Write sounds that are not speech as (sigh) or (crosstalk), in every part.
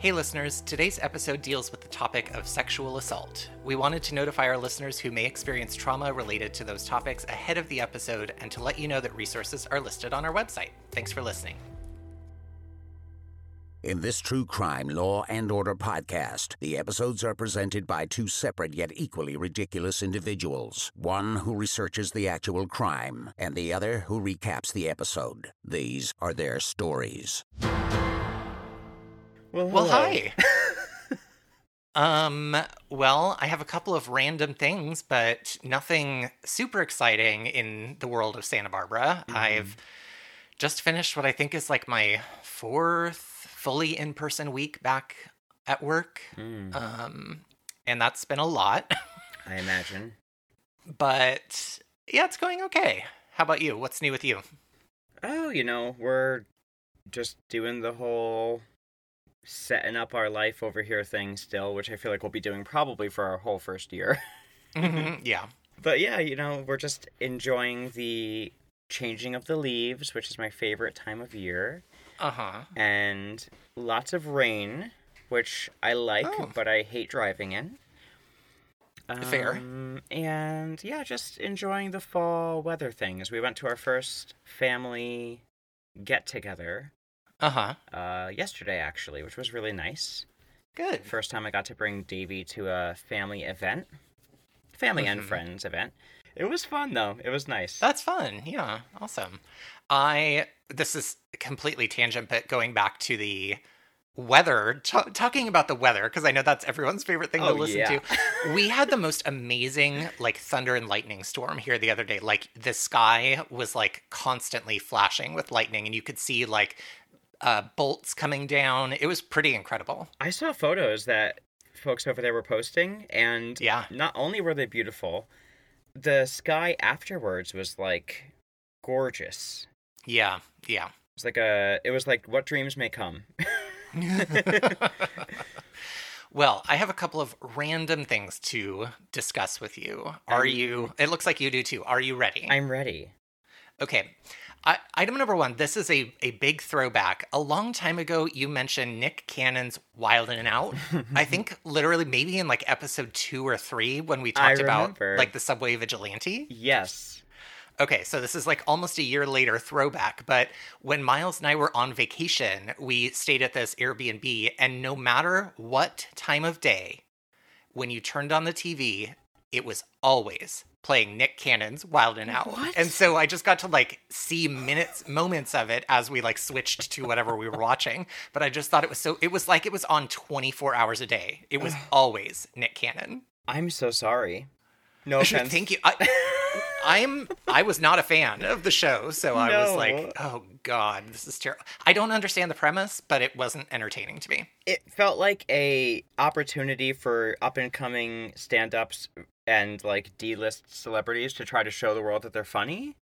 Hey listeners, today's episode deals with the topic of sexual assault. We wanted to notify our listeners who may experience trauma related to those topics ahead of the episode and to let you know that resources are listed on our website. Thanks for listening. In this true crime law and order podcast, the episodes are presented by two separate yet equally ridiculous individuals. One who researches the actual crime, and the other who recaps the episode. These are their stories. Well, Well, hi. (laughs) um, well, I have a couple of random things, but nothing super exciting in the world of Santa Barbara. I've just finished what I think is like my fourth fully in person week back at work. Hmm, Um, and that's been a lot, I imagine. (laughs) but yeah, it's going okay. How about you? What's new with you? Oh, you know, we're just doing the whole setting up our life over here thing still, which I feel like we'll be doing probably for our whole first year. (laughs) Mhm, yeah. but yeah, you know, we're just enjoying the changing of the leaves, which is my favorite time of year, Uh huh. and lots of rain, which I like, Oh. but I hate driving in. Fair. Um, and yeah, just enjoying the fall weather things. We went to our first family get together Uh huh. uh, yesterday, actually, which was really nice. Good. First time I got to bring Davey to a family event, family and Mhm. friends event. It was fun though. It was nice. That's fun. Yeah, awesome. I this is completely tangent, but going back to the weather, t- talking about the weather because I know that's everyone's favorite thing to Oh, listen yeah. to. (laughs) We had the most amazing like thunder and lightning storm here the other day. Like the sky was like constantly flashing with lightning, and you could see like uh, bolts coming down. It was pretty incredible. I saw photos that folks over there were posting, and Yeah. not only were they beautiful, the sky afterwards was like gorgeous. Yeah, yeah. It was like a. It was like what dreams may come. (laughs) (laughs) well, I have a couple of random things to discuss with you. Are I'm- you? It looks like you do too. Are you ready? I'm ready. Okay. I, item number one. This is a, a big throwback. A long time ago, you mentioned Nick Cannon's Wild and Out. I (laughs) think literally maybe in like episode two or three when we talked about like the subway vigilante. Yes. Okay, so this is like almost a year later throwback, but when Miles and I were on vacation, we stayed at this Airbnb, and no matter what time of day, when you turned on the TV, it was always playing Nick Cannon's Wild and Out. What? And so I just got to like see minutes, moments of it as we like switched to whatever we were watching. But I just thought it was so, it was like it was on 24 hours a day. It was always Nick Cannon. I'm so sorry. No (laughs) offense. Thank you. I, (laughs) I'm I was not a fan of the show, so I was like, "Oh God, this is terrible." I don't understand the premise, but it wasn't entertaining to me. It felt like a opportunity for up and coming stand ups and like D list celebrities to try to show the world that they're funny.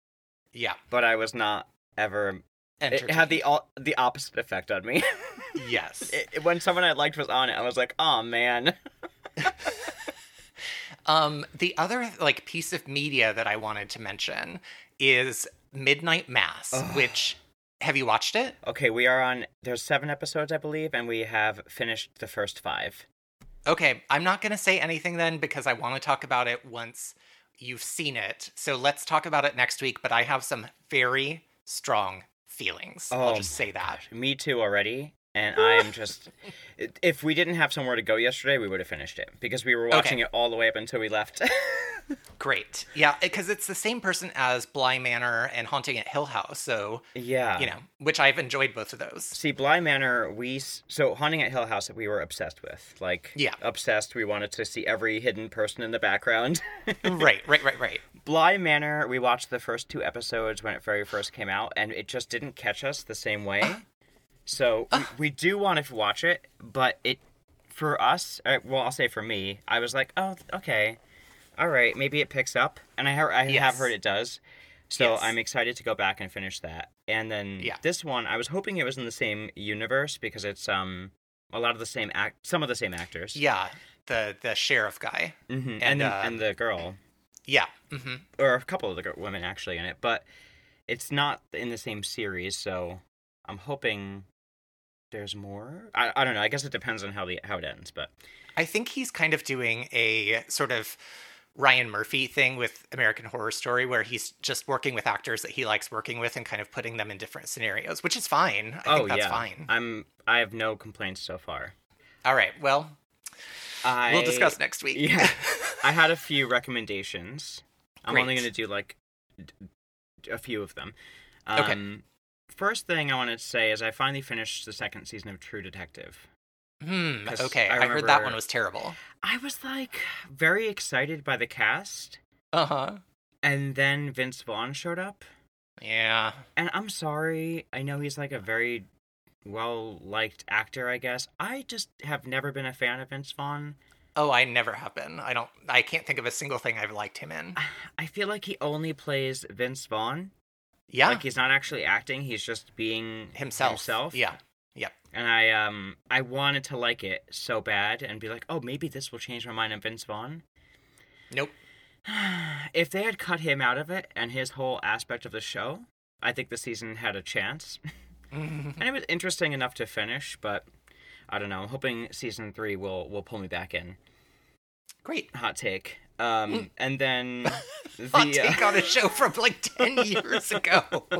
Yeah, But I was not ever. It had the al- the opposite effect on me. yes. (laughs) it, when someone I liked was on it, I was like, "Oh man." (laughs) Um, the other like piece of media that I wanted to mention is Midnight Mass, Ugh. which have you watched it? Okay, we are on. There's seven episodes, I believe, and we have finished the first five. Okay, I'm not going to say anything then because I want to talk about it once you've seen it. So let's talk about it next week, but I have some very strong feelings. I'll Oh, just say that. Me too already. And I am just. (laughs) if we didn't have somewhere to go yesterday, we would have finished it because we were watching Okay. it all the way up until we left. (laughs) Great. Yeah, because it's the same person as Bly Manor and Haunting at Hill House. So, yeah. you know, which I've enjoyed both of those. See, Bly Manor, we. So, Haunting at Hill House, that we were obsessed with. Like, Yeah. Obsessed. We wanted to see every hidden person in the background. (laughs) right, right, right, right. Bly Manor, we watched the first two episodes when it very first came out, and it just didn't catch us the same way. Uh-huh. So we, we do want to watch it, but it for us, uh, well, I'll say for me, I was like, oh, okay, all right, maybe it picks up, and I, I Yes. have heard it does. So Yes. I'm excited to go back and finish that. And then Yeah. this one, I was hoping it was in the same universe because it's um a lot of the same act, some of the same actors. Yeah, the the sheriff guy. hmm And And, the, uh, and the girl, Yeah. hmm or a couple of the women actually in it, but it's not in the same series. So I'm hoping there's more. I, I don't know. I guess it depends on how the how it ends, but I think he's kind of doing a sort of Ryan Murphy thing with American Horror Story, where he's just working with actors that he likes working with and kind of putting them in different scenarios, which is fine. I oh think that's yeah, fine. I'm I have no complaints so far. All right. Well, I, we'll discuss next week. Yeah, (laughs) I had a few recommendations. I'm only going to do like a few of them. Okay. Um, First thing I wanted to say is I finally finished the second season of True Detective. Hmm. Okay. I I, heard that one was terrible. I was like very excited by the cast, Uh huh. and then Vince Vaughn showed up. Yeah. And I'm sorry, I know he's like a very well liked actor, I guess. I just have never been a fan of Vince Vaughn. Oh, I never have been. I don't. I can't think of a single thing I've liked him in. (sighs) I feel like he only plays Vince Vaughn. Yeah. Like he's not actually acting, he's just being himself. himself. Yeah. Yep. And I um I wanted to like it so bad and be like, "Oh, maybe this will change my mind on Vince Vaughn." Nope. (sighs) if they had cut him out of it and his whole aspect of the show, I think the season had a chance. (laughs) (laughs) and it was interesting enough to finish, but I don't know. I'm hoping season three will will pull me back in. Great. Hot take. Um, and then (laughs) the Hot uh, take on a show from like ten (laughs) years ago. (laughs)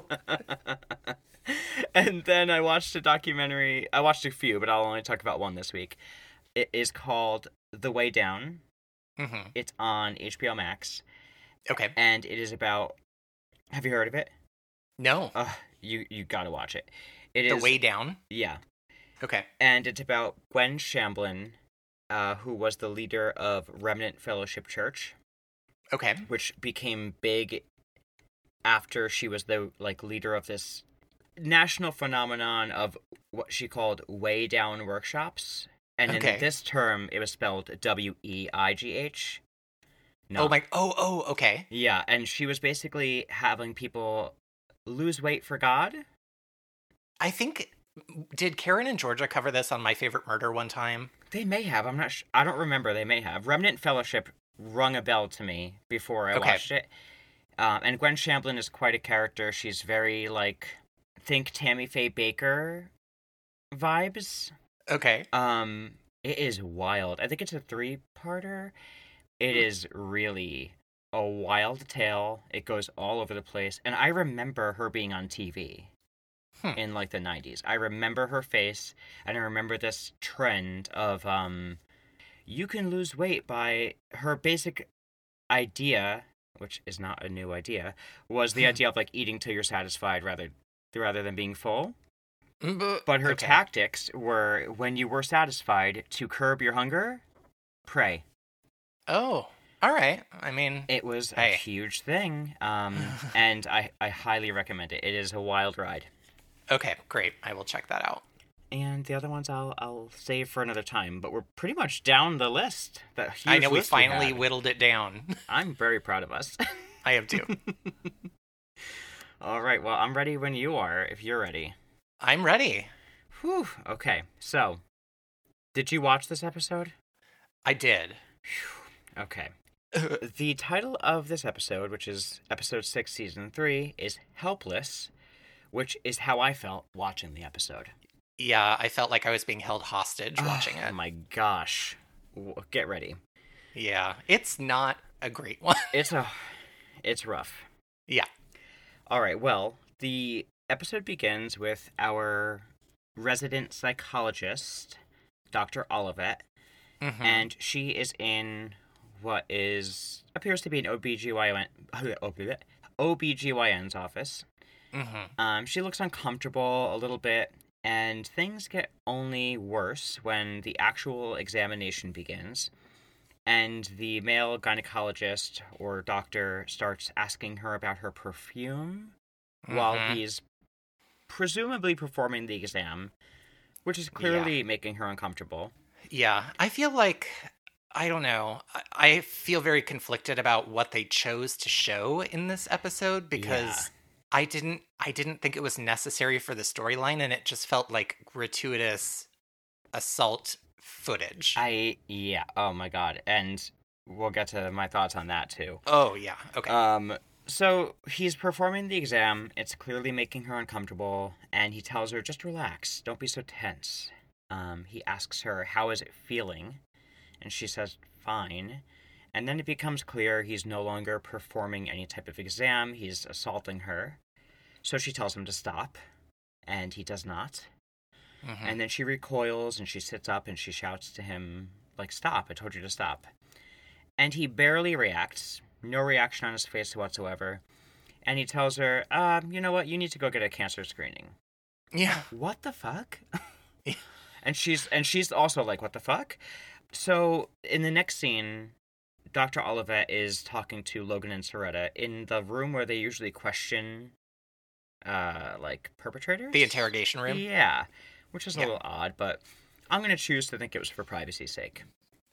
and then I watched a documentary. I watched a few, but I'll only talk about one this week. It is called The Way Down. hmm It's on HBO Max, Okay. and it is about. Have you heard of it? No. Uh, you you gotta watch it. It the is way down. yeah, Okay. and it's about Gwen Shamblin, uh, who was the leader of Remnant Fellowship Church, Okay. which became big after she was the like leader of this national phenomenon of what she called way down workshops. And Okay. in this term, it was spelled W E I G H. No. Oh my. Oh. Oh. Okay. Yeah, and she was basically having people lose weight for God. I think. Did Karen and Georgia cover this on My Favorite Murder one time? They may have. I'm not. Sh- I don't remember. They may have. Remnant Fellowship rung a bell to me before I Okay. watched it. Um, and Gwen Shamblin is quite a character. She's very like think Tammy Faye Bakker vibes. Okay. Um, it is wild. I think it's a three-parter. It is really a wild tale. It goes all over the place, and I remember her being on TV Hmm. in like the '90s. I remember her face, and I remember this trend of um, you can lose weight by her basic idea, which is not a new idea, was the Hmm. idea of like eating till you're satisfied rather rather than being full. Mm, But her okay. tactics were when you were satisfied to curb your hunger, pray. Oh. All right. I mean. It was Hey. a huge thing, um, (laughs) and I, I highly recommend it. It is a wild ride. Okay. Great. I will check that out. And the other ones I'll I'll save for another time. But we're pretty much down the list. That I know we finally had. whittled it down. (laughs) I'm very proud of us. I am too. (laughs) All right. Well, I'm ready when you are. If you're ready. I'm ready. Whew. Okay. So, did you watch this episode? I did. Okay. the title of this episode, which is episode 6, season 3, is Helpless, which is how I felt watching the episode. Yeah, I felt like I was being held hostage watching Oh it. Oh my gosh. Get ready. Yeah, it's not a great (laughs) one. It's a it's rough. yeah. All right, well, the episode begins with our resident psychologist, Dr. Olivet, Mhm. and she is in what is appears to be an OBGYN (laughs) OBGYN's office. Mhm. Um, she looks uncomfortable a little bit, and things get only worse when the actual examination begins. And the male gynecologist or doctor starts asking her about her perfume while Mhm. he's presumably performing the exam, which is clearly making her uncomfortable. Yeah, I feel like I don't know. I feel very conflicted about what they chose to show in this episode because I didn't I didn't think it was necessary for the storyline and it just felt like gratuitous assault footage. I yeah, oh my god, and we'll get to my thoughts on that too. oh yeah. Okay. Um, So he's performing the exam. It's clearly making her uncomfortable, and he tells her, just relax, don't be so tense. Um, he asks her, How is it feeling? And she says, Fine. And then it becomes clear he's no longer performing any type of exam, he's assaulting her. So she tells him to stop, and he does not. Mhm. And then she recoils and she sits up and she shouts to him, like, stop, I told you to stop. And he barely reacts, no reaction on his face whatsoever. And he tells her, um, you know what, you need to go get a cancer screening. yeah. What the fuck? (laughs) Yeah. and she's and she's also like, what the fuck? So in the next scene, Dr. Olivet is talking to Logan and Cerreta in the room where they usually question uh like perpetrators. The interrogation room. Yeah, which is a Yeah. little odd, but I'm going to choose to think it was for privacy's sake.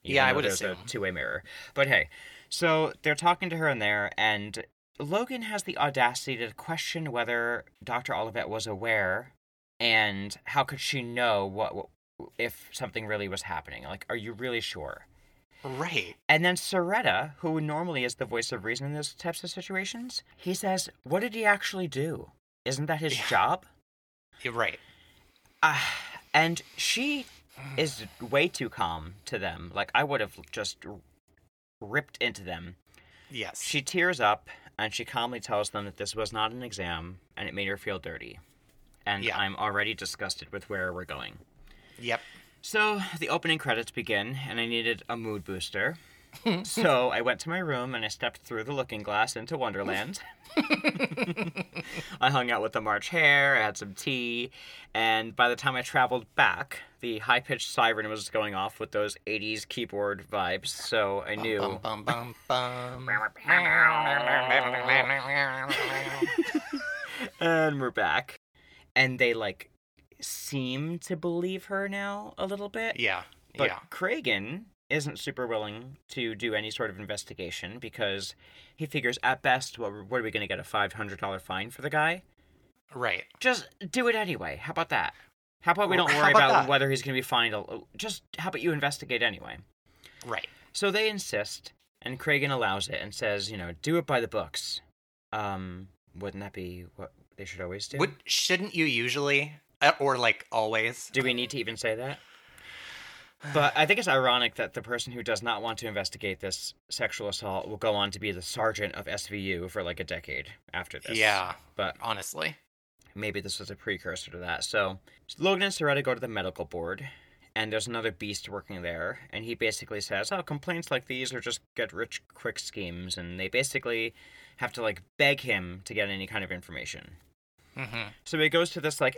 Yeah, I would there's assume. a two-way mirror. But hey, so they're talking to her in there, and Logan has the audacity to question whether Dr. Olivet was aware, and how could she know what, what if something really was happening? Like, are you really sure? Right. And then Cerreta, who normally is the voice of reason in those types of situations, he says, "What did he actually do? Isn't that his Yeah. job?" You're right. Uh, and she is way too calm to them. Like I would have just ripped into them. Yes. She tears up and she calmly tells them that this was not an exam and it made her feel dirty. And Yeah. I'm already disgusted with where we're going. Yep. So the opening credits begin, and I needed a mood booster. So I went to my room and I stepped through the looking glass into Wonderland. (laughs) I hung out with the March Hare, I had some tea, and by the time I traveled back, the high pitched siren was going off with those 80s keyboard vibes, so I knew. Bum bum bum (laughs) and we're back. And they, like, seem to believe her now a little bit. yeah. But yeah. Cragen isn't super willing to do any sort of investigation because he figures at best, what, what are we going to get? A $500 fine for the guy? Right. Just do it anyway. How about that? How about we don't worry about about whether he's going to be fined? Just how about you investigate anyway? Right. So they insist, and Cragen allows it and says, you know, do it by the books. Um, wouldn't that be what they should always do? Would shouldn't you usually uh, or like always? Do we need to even say that? But I think it's ironic that the person who does not want to investigate this sexual assault will go on to be the sergeant of SVU for like a decade after this. Yeah. But Honestly. maybe this was a precursor to that. So Logan and Cerreta go to the medical board, and there's another beast working there, and he basically says, "Oh, complaints like these are just get rich quick schemes," and they basically have to like beg him to get any kind of information. hmm So he goes to this like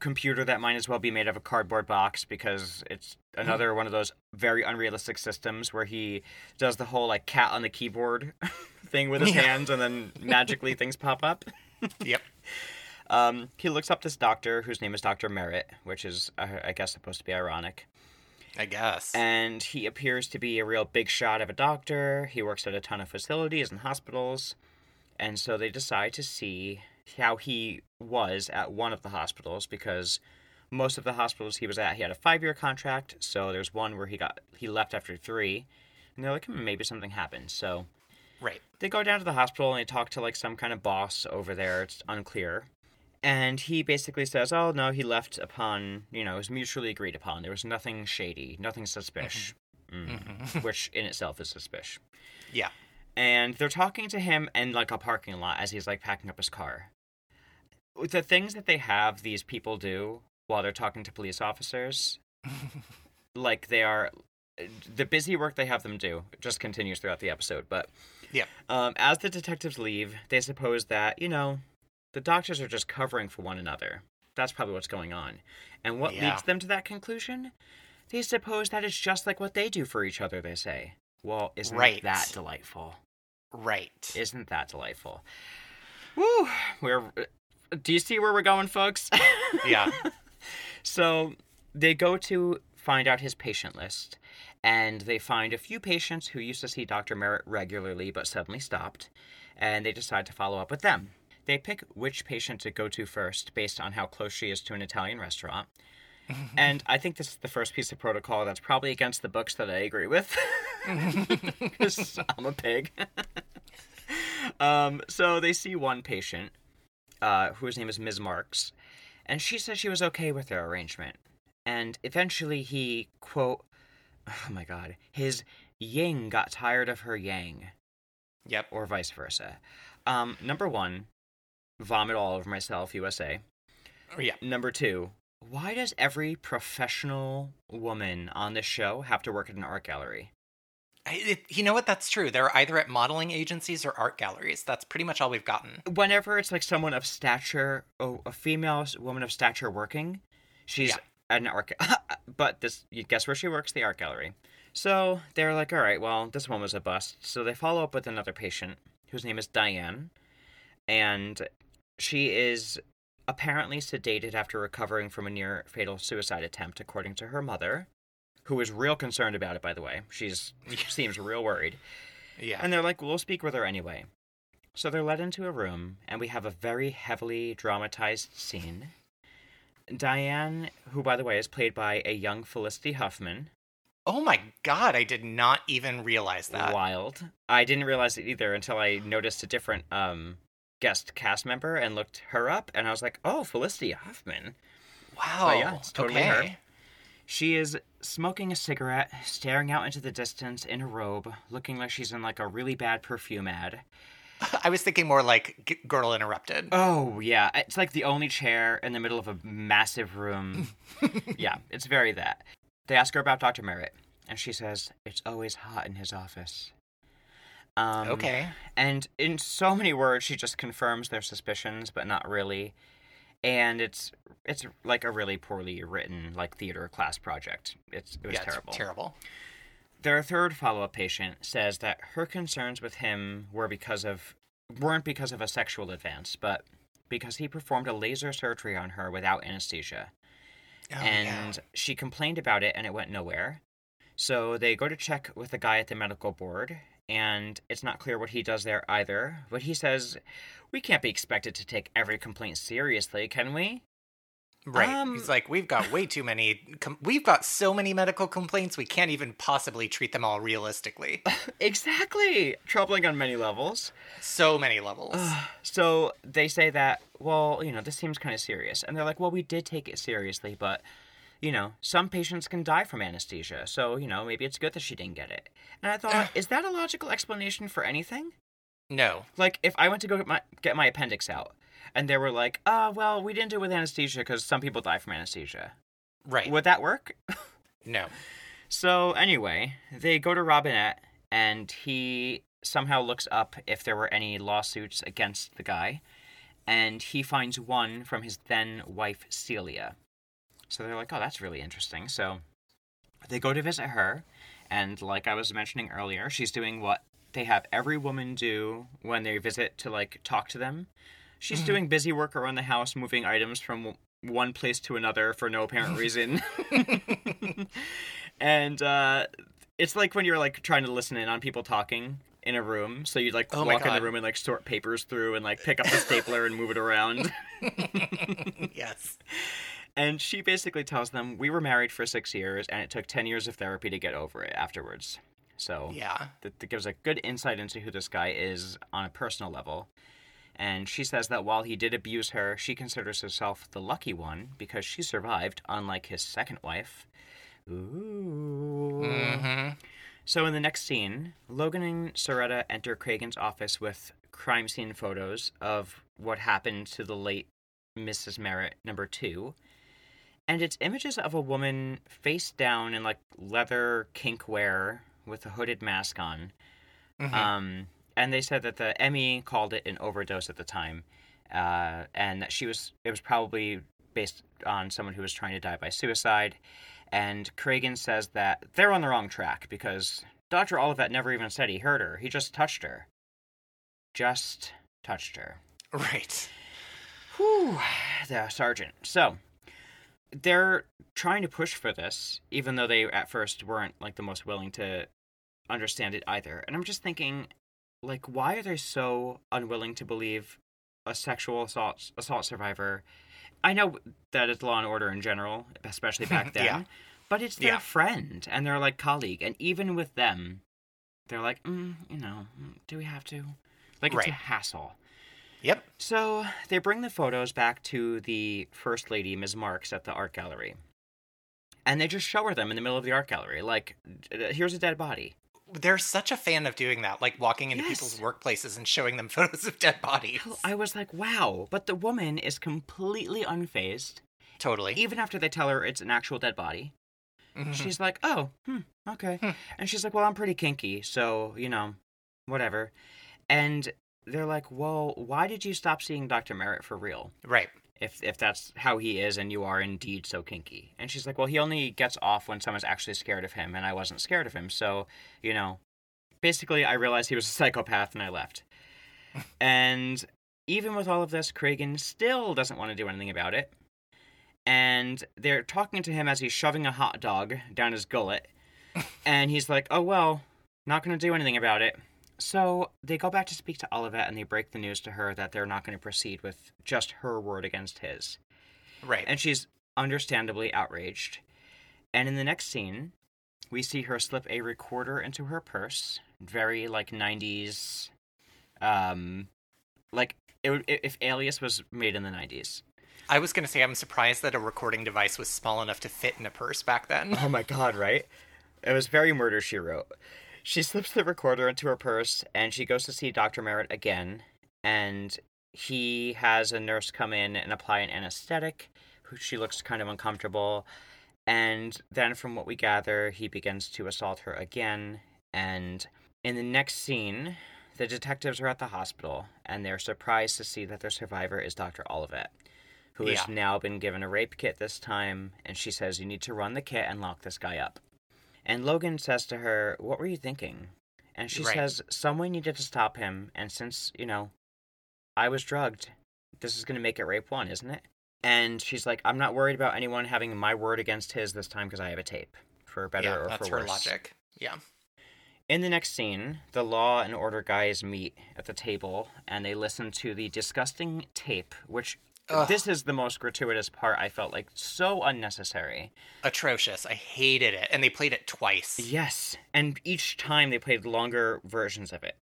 computer that might as well be made of a cardboard box because it's another one of those very unrealistic systems where he does the whole like cat on the keyboard (laughs) thing with his Yeah. hands and then magically (laughs) things pop up. (laughs) Yep. Um, he looks up this doctor whose name is Dr. Merritt, which is, uh, I guess, supposed to be ironic. I guess. And he appears to be a real big shot of a doctor. He works at a ton of facilities and hospitals. And so they decide to see how he was at one of the hospitals because most of the hospitals he was at, he had a five year contract. So there's one where he got he left after three. And they're like, hmm, maybe something happened. So right. they go down to the hospital and they talk to like some kind of boss over there. It's unclear. And he basically says, "Oh no, he left upon you know it was mutually agreed upon. There was nothing shady, nothing suspicious, Mm. which in itself is suspicious." Yeah. And they're talking to him in like a parking lot as he's like packing up his car. The things that they have these people do while they're talking to police officers, (laughs) like they are the busy work they have them do just continues throughout the episode. But Yep. um, as the detectives leave, they suppose that, you know, the doctors are just covering for one another. That's probably what's going on. And what Yeah. leads them to that conclusion? They suppose that it's just like what they do for each other, they say. Well, isn't Right. that delightful? Right. Isn't that delightful? Woo! We're. Do you see where we're going, folks? (laughs) Yeah. So they go to find out his patient list, and they find a few patients who used to see Dr. Merritt regularly but suddenly stopped, and they decide to follow up with them. They pick which patient to go to first based on how close she is to an Italian restaurant. (laughs) and I think this is the first piece of protocol that's probably against the books that I agree with. (laughs) Because I'm a pig. um, so they see one patient, uh, whose name is Ms. Marks, and she says she was okay with their arrangement. And eventually he, quote, oh my god, his yin got tired of her yang, Yep. or vice versa. Um, number one, vomit all over myself, USA. Oh, Yeah. Number two, why does every professional woman on this show have to work at an art gallery? It, you know what? That's true. They're either at modeling agencies or art galleries. That's pretty much all we've gotten. Whenever it's like someone of stature, oh, a female woman of stature working, she's Yeah. at an art. (laughs) but this, you guess where she works? The art gallery. So they're like, all right, well, this one was a bust. So they follow up with another patient whose name is Diane, and she is apparently sedated after recovering from a near fatal suicide attempt, according to her mother, who is real concerned about it. By the way, she's seems real worried. Yeah. And they're like, we'll speak with her anyway. So they're led into a room, and we have a very heavily dramatized scene. Diane, who, by the way, is played by a young Felicity Huffman, oh my god! I did not even realize that. wild. I didn't realize it either until I noticed a different um, guest cast member and looked her up, and I was like, oh, Felicity Huffman. Wow. But yeah, it's totally her. She is smoking a cigarette, staring out into the distance in a robe, looking like she's in like a really bad perfume ad. (laughs) I was thinking more like G- Girl Interrupted. Oh yeah, it's like the only chair in the middle of a massive room. (laughs) yeah, it's very that. They ask her about Dr. Merritt, and she says it's always hot in his office. Um, okay. And in so many words, she just confirms their suspicions, but not really. And it's it's like a really poorly written like theater class project. It's it was yeah, it's terrible. terrible. Their third follow-up patient says that her concerns with him were because of weren't because of a sexual advance, but because he performed a laser surgery on her without anesthesia. Oh, and yeah. she complained about it and it went nowhere. So they go to check with the guy at the medical board and it's not clear what he does there either, but he says we can't be expected to take every complaint seriously, can we? Right. Um, He's like, we've got way too many. Com- we've got so many medical complaints. We can't even possibly treat them all realistically. (laughs) Exactly. Troubling on many levels. so many levels. So they say that, well, you know, this seems kind of serious. And they're like, well, we did take it seriously, but, you know, some patients can die from anesthesia. So, you know, maybe it's good that she didn't get it. And I thought, (sighs) is that a logical explanation for anything? no. Like, if I went to go get my, get my appendix out and they were like, oh, well, we didn't do it with anesthesia because some people die from anesthesia, Right. would that work? (laughs) no. So anyway, they go to Robinette, and he somehow looks up if there were any lawsuits against the guy, and he finds one from his then wife Celia. So they're like, "Oh, that's really interesting." So they go to visit her, and like I was mentioning earlier, she's doing what they have every woman do when they visit to like talk to them. She's doing busy work around the house, moving items from one place to another for no apparent (laughs) reason. (laughs) and uh, it's like when you're like trying to listen in on people talking in a room. So you like Oh walk in the room and like sort papers through and like pick up the stapler and move it around. (laughs) yes. And she basically tells them, We were married for six years and it took 10 years of therapy to get over it afterwards. So Yeah. that, that gives a good insight into who this guy is on a personal level. And she says that while he did abuse her, she considers herself the lucky one because she survived, unlike his second wife. Ooh. hmm So in the next scene, Logan and Cerreta enter Cragen's office with crime scene photos of what happened to the late Mrs. Merritt, number two. And it's images of a woman face down in like leather kink wear with a hooded mask on. Mhm. Um, and they said that the ME called it an overdose at the time, uh, and that she was it was probably based on someone who was trying to die by suicide. And Cragen says that they're on the wrong track because Dr. Olivet never even said he hurt her. He just touched her. Just touched her. Right. Whew, the sergeant. So they're trying to push for this, even though they at first weren't like the most willing to understand it either. And I'm just thinking, like, why are they so unwilling to believe a sexual assault assault survivor? I know that it's law and order in general, especially back (laughs) then. Yeah. But it's their Yeah. friend and their like colleague, and even with them, they're like, mm, you know, mm, do we have to? Like it's a hassle. Yep. So they bring the photos back to the first lady, Ms. Marks, at the art gallery. And they just show her them in the middle of the art gallery. Like, "Uh, here's a dead body. They're such a fan of doing that, like walking into Yes. people's workplaces and showing them (laughs) photos of dead bodies. I was like, wow. But the woman is completely unfazed. Totally. Even after they tell her it's an actual dead body. Mhm. She's like, oh, hmm, okay. Hmm. And she's like, well, I'm pretty kinky, so, you know, whatever. And they're like, well, why did you stop seeing Dr. Merritt for real? Right. If, if that's how he is and you are indeed so kinky. And she's like, well, he only gets off when someone's actually scared of him, and I wasn't scared of him. So, you know, basically, I realized he was a psychopath and I left. (laughs) and even with all of this, Cragen still doesn't want to do anything about it. And they're talking to him as he's shoving a hot dog down his gullet. (laughs) and he's like, oh, well, not going to do anything about it. So they go back to speak to Olivet and they break the news to her that they're not going to proceed with just her word against his. Right. And she's understandably outraged. And in the next scene, we see her slip a recorder into her purse. Very like 90s. Um, like it, if Alias was made in the 90s. I was going to say I'm surprised that a recording device was small enough to fit in a purse back then. Oh my god, right? It was very murder she wrote. She slips the recorder into her purse and she goes to see Dr. Merritt again. And he has a nurse come in and apply an anesthetic. She looks kind of uncomfortable. And then, from what we gather, he begins to assault her again. And in the next scene, the detectives are at the hospital and they're surprised to see that their survivor is Dr. Olivet, who has now been given a rape kit this time. And she says, You need to run the kit and lock this guy up. And Logan says to her, What were you thinking? And she Right. says, Someone needed to stop him. And since, you know, I was drugged, this is going to make it rape one, isn't it? And she's like, I'm not worried about anyone having my word against his this time because I have a tape, for better yeah, or that's for her worse. logic. Yeah. In the next scene, the law and order guys meet at the table and they listen to the disgusting tape, which Ugh. this is the most gratuitous part I felt like so unnecessary. Atrocious. I hated it. And they played it twice. Yes, and each time they played longer versions of it.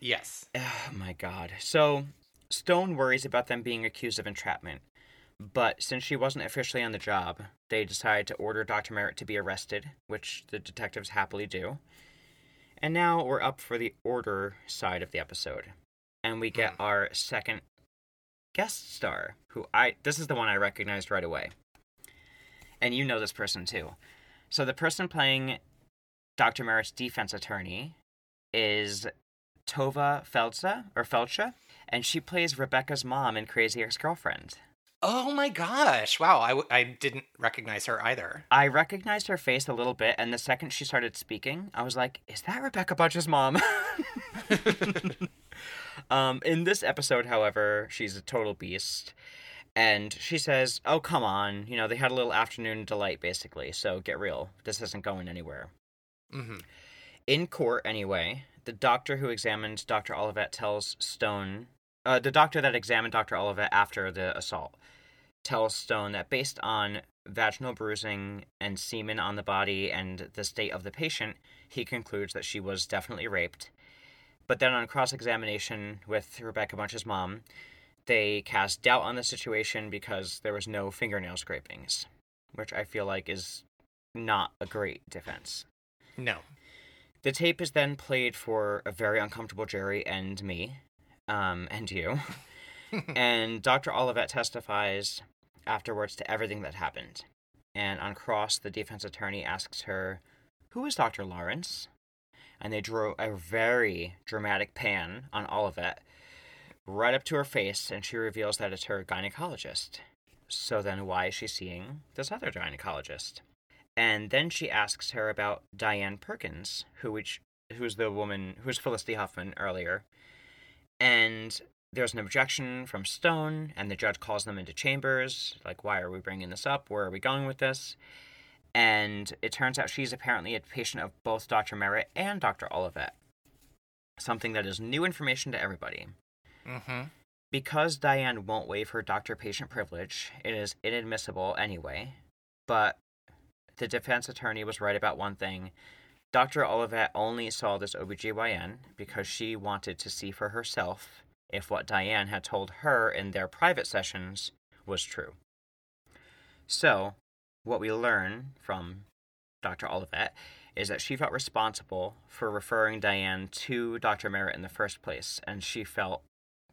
Yes. Oh my god. So, Stone worries about them being accused of entrapment. But since she wasn't officially on the job, they decide to order Dr. Merritt to be arrested, which the detectives happily do. And now we're up for the order side of the episode. And we get Hmm. our second guest star, who I this is the one I recognized right away. And you know this person too. So the person playing Dr. Merritt's defense attorney is Tova Feldsa or Feldsha, and she plays Rebecca's mom in Crazy Ex-Girlfriend. Oh my gosh. Wow. I, w- I didn't recognize her either. I recognized her face a little bit, and the second she started speaking, I was like, "Is that Rebecca Bunch's mom?" (laughs) (laughs) um, in this episode, however, she's a total beast, and she says, "Oh, come on, you know they had a little afternoon delight, basically. So get real. This isn't going anywhere." hmm In court, anyway, the doctor who examined Dr. Olivet tells Stone, uh, the doctor that examined Dr. Olivet after the assault, tells Stone that based on vaginal bruising and semen on the body and the state of the patient, he concludes that she was definitely raped. But then on cross examination with Rebecca Bunch's mom, they cast doubt on the situation because there was no fingernail scrapings, which I feel like is not a great defense. No. The tape is then played for a very uncomfortable jury and me, um, and you. (laughs) and Dr. Olivet testifies afterwards to everything that happened. And on cross, the defense attorney asks her, Who is Dr. Lawrence? And they drew a very dramatic pan on Olivet right up to her face, and she reveals that it's her gynecologist. So then, why is she seeing this other gynecologist? And then she asks her about Diane Perkins, who which who's the woman who's Felicity Huffman earlier. And there's an objection from Stone, and the judge calls them into chambers. Like, why are we bringing this up? Where are we going with this? And it turns out she's apparently a patient of both Dr. Merritt and Dr. Olivet. Something that is new information to everybody. hmm Because Diane won't waive her doctor patient privilege, it is inadmissible anyway. But the defense attorney was right about one thing Dr. Olivet only saw this OBGYN because she wanted to see for herself if what Diane had told her in their private sessions was true. So, what we learn from Dr. Olivet is that she felt responsible for referring Diane to Dr. Merritt in the first place, and she felt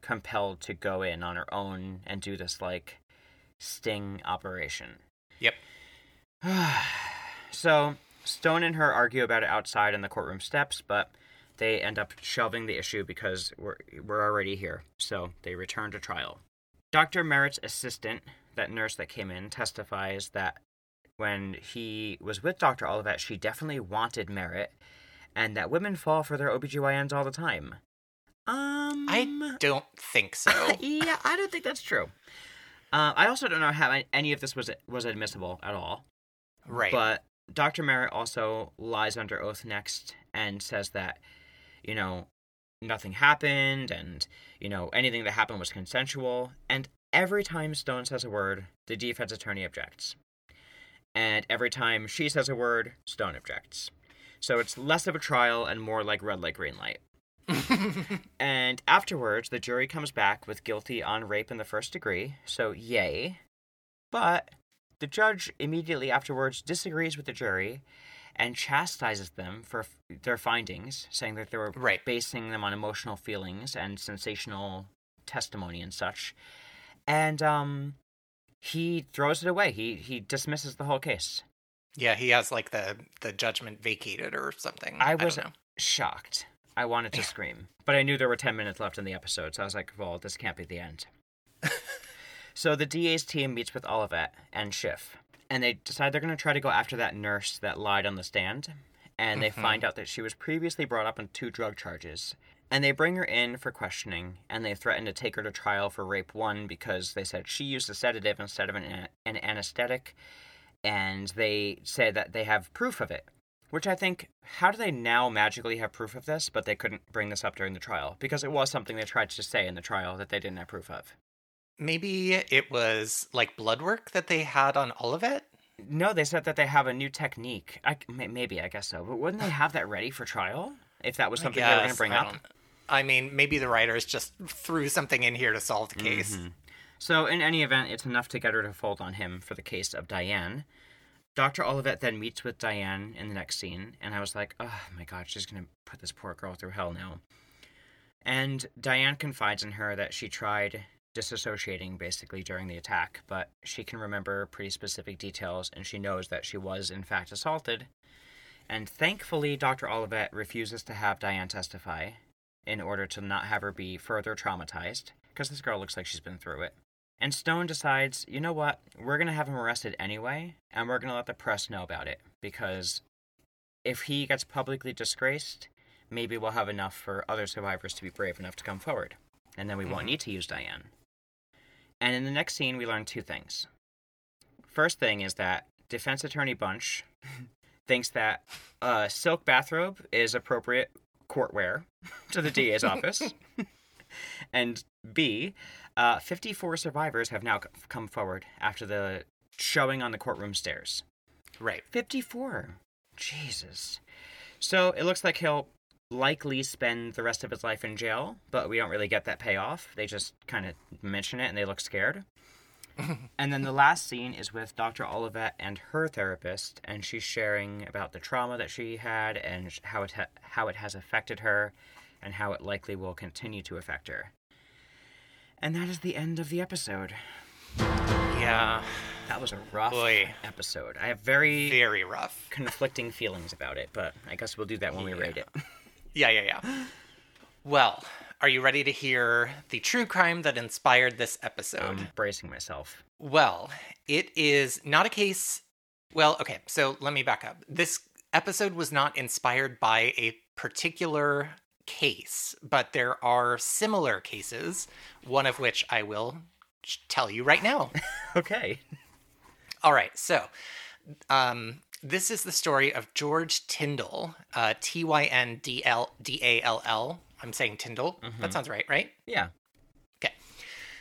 compelled to go in on her own and do this like sting operation. Yep. (sighs) so Stone and her argue about it outside in the courtroom steps, but they end up shelving the issue because we're we're already here. So they return to trial. Dr. Merritt's assistant, that nurse that came in, testifies that when he was with Dr. Olivet, she definitely wanted Merritt, and that women fall for their OBGYNs all the time. Um, I don't think so. (laughs) yeah, I don't think that's true. Uh, I also don't know how any of this was was admissible at all. Right. But Dr. Merritt also lies under oath next and says that, you know, nothing happened and, you know, anything that happened was consensual. And every time Stone says a word, the defense attorney objects. And every time she says a word, Stone objects. So it's less of a trial and more like red light, green light. (laughs) and afterwards, the jury comes back with guilty on rape in the first degree, so yay. But the judge immediately afterwards disagrees with the jury and chastises them for f- their findings, saying that they were Right. basing them on emotional feelings and sensational testimony and such. And um, he throws it away. He he dismisses the whole case. yeah, he has like the the judgment vacated or something. I was know. shocked. I wanted to scream, but I knew there were ten minutes left in the episode, so I was like, "Well, this can't be the end." (laughs) so the DA's team meets with Olivet and Schiff, and they decide they're going to try to go after that nurse that lied on the stand, and they mm-hmm. find out that she was previously brought up on two drug charges. And they bring her in for questioning, and they threaten to take her to trial for rape one because they said she used a sedative instead of an, an anesthetic, and they say that they have proof of it. Which I think, how do they now magically have proof of this, but they couldn't bring this up during the trial? Because it was something they tried to say in the trial that they didn't have proof of. Maybe it was like blood work that they had on Olivet. No, they said that they have a new technique. I, maybe, I guess so. But wouldn't they have that ready for trial? If that was something they were going to bring up? I mean, maybe the writers just threw something in here to solve the case. Mm-hmm. So, in any event, it's enough to get her to fold on him for the case of Diane. Dr. Olivet then meets with Diane in the next scene, and I was like, oh my god, she's to put this poor girl through hell now. And Diane confides in her that she tried disassociating basically during the attack, but she can remember pretty specific details, and she knows that she was, in fact, assaulted. And thankfully, Dr. Olivet refuses to have Diane testify in order to not have her be further traumatized, because this girl looks like she's been through it. And Stone decides, you know what, we're going to have him arrested anyway, and we're going to let the press know about it, because if he gets publicly disgraced, maybe we'll have enough for other survivors to be brave enough to come forward, and then we won't mm-hmm. need to use Diane. And in the next scene, we learn two things. First thing is that defense attorney Bunch (laughs) thinks that a silk bathrobe is appropriate court wear (laughs) to the DA's office. (laughs) and B, uh, 54 survivors have now come forward after the showing on the courtroom stairs. Right. 54. Jesus. So it looks like he'll likely spend the rest of his life in jail, but we don't really get that payoff. They just kind of mention it and they look scared. (laughs) and then the last scene is with Dr. Olivet and her therapist, and she's sharing about the trauma that she had and how it ha- how it has affected her, and how it likely will continue to affect her. And that is the end of the episode. Yeah. That was a rough Boy. episode. I have very Very rough. conflicting feelings about it, but I guess we'll do that when we rate it. (laughs) Yeah, yeah, yeah. Well, are you ready to hear the true crime that inspired this episode? I'm bracing myself. Well, it is not a case. Well, okay, so let me back up. This episode was not inspired by a particular case, but there are similar cases, one of which I will tell you right now. (laughs) Okay. All right, so um, this is the story of George Tyndall, uh, T Y N D L D A L L. I'm saying Tyndall. That sounds right, right? Yeah. Okay.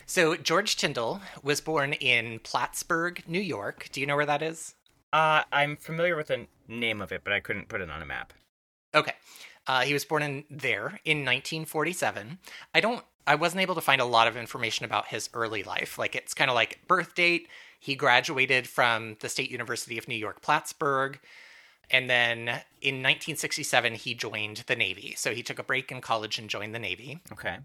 So George Tyndall was born in Plattsburgh, New York. Do you know where that is? Uh, I'm familiar with the name of it, but I couldn't put it on a map. Okay. Uh, he was born in there in 1947. I don't. I wasn't able to find a lot of information about his early life. Like it's kind of like birth date. He graduated from the State University of New York Plattsburgh, and then in 1967 he joined the Navy. So he took a break in college and joined the Navy. Okay.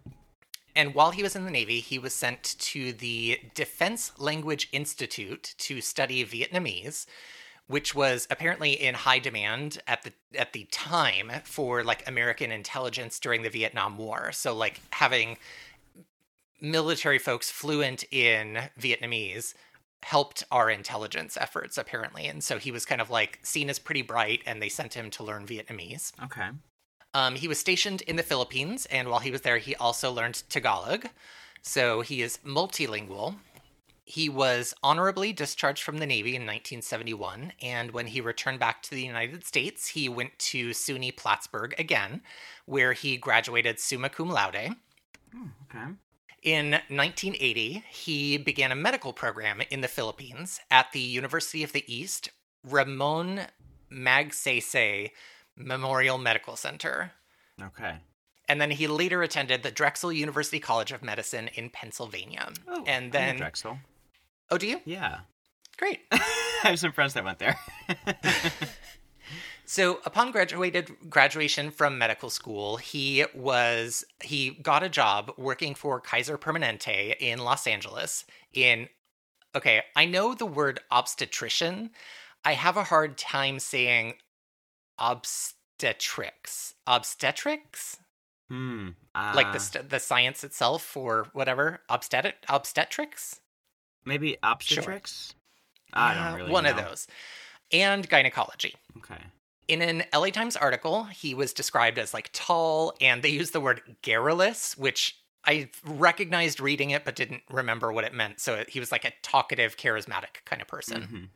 And while he was in the Navy, he was sent to the Defense Language Institute to study Vietnamese, which was apparently in high demand at the at the time for like American intelligence during the Vietnam War. So like having military folks fluent in Vietnamese helped our intelligence efforts apparently. And so he was kind of like seen as pretty bright and they sent him to learn Vietnamese. Okay. Um, he was stationed in the Philippines, and while he was there, he also learned Tagalog. So he is multilingual. He was honorably discharged from the Navy in 1971, and when he returned back to the United States, he went to SUNY Plattsburgh again, where he graduated summa cum laude. Okay. In 1980, he began a medical program in the Philippines at the University of the East, Ramon Magsaysay Memorial Medical Center. Okay. And then he later attended the Drexel University College of Medicine in Pennsylvania. Oh, and then, Drexel. oh, do you? Yeah. Great. (laughs) I have some friends that went there. (laughs) So, upon graduated graduation from medical school, he was he got a job working for Kaiser Permanente in Los Angeles. In okay, I know the word obstetrician. I have a hard time saying obstetrics. Obstetrics, hmm. like uh, the st- the science itself, or whatever. Obstet obstetrics. maybe obstetrics. I don't really. one of those, and gynecology. Okay. In an LA Times article, he was described as like tall, and they used the word garrulous, which I recognized reading it but didn't remember what it meant. So he was like a talkative, charismatic kind of person.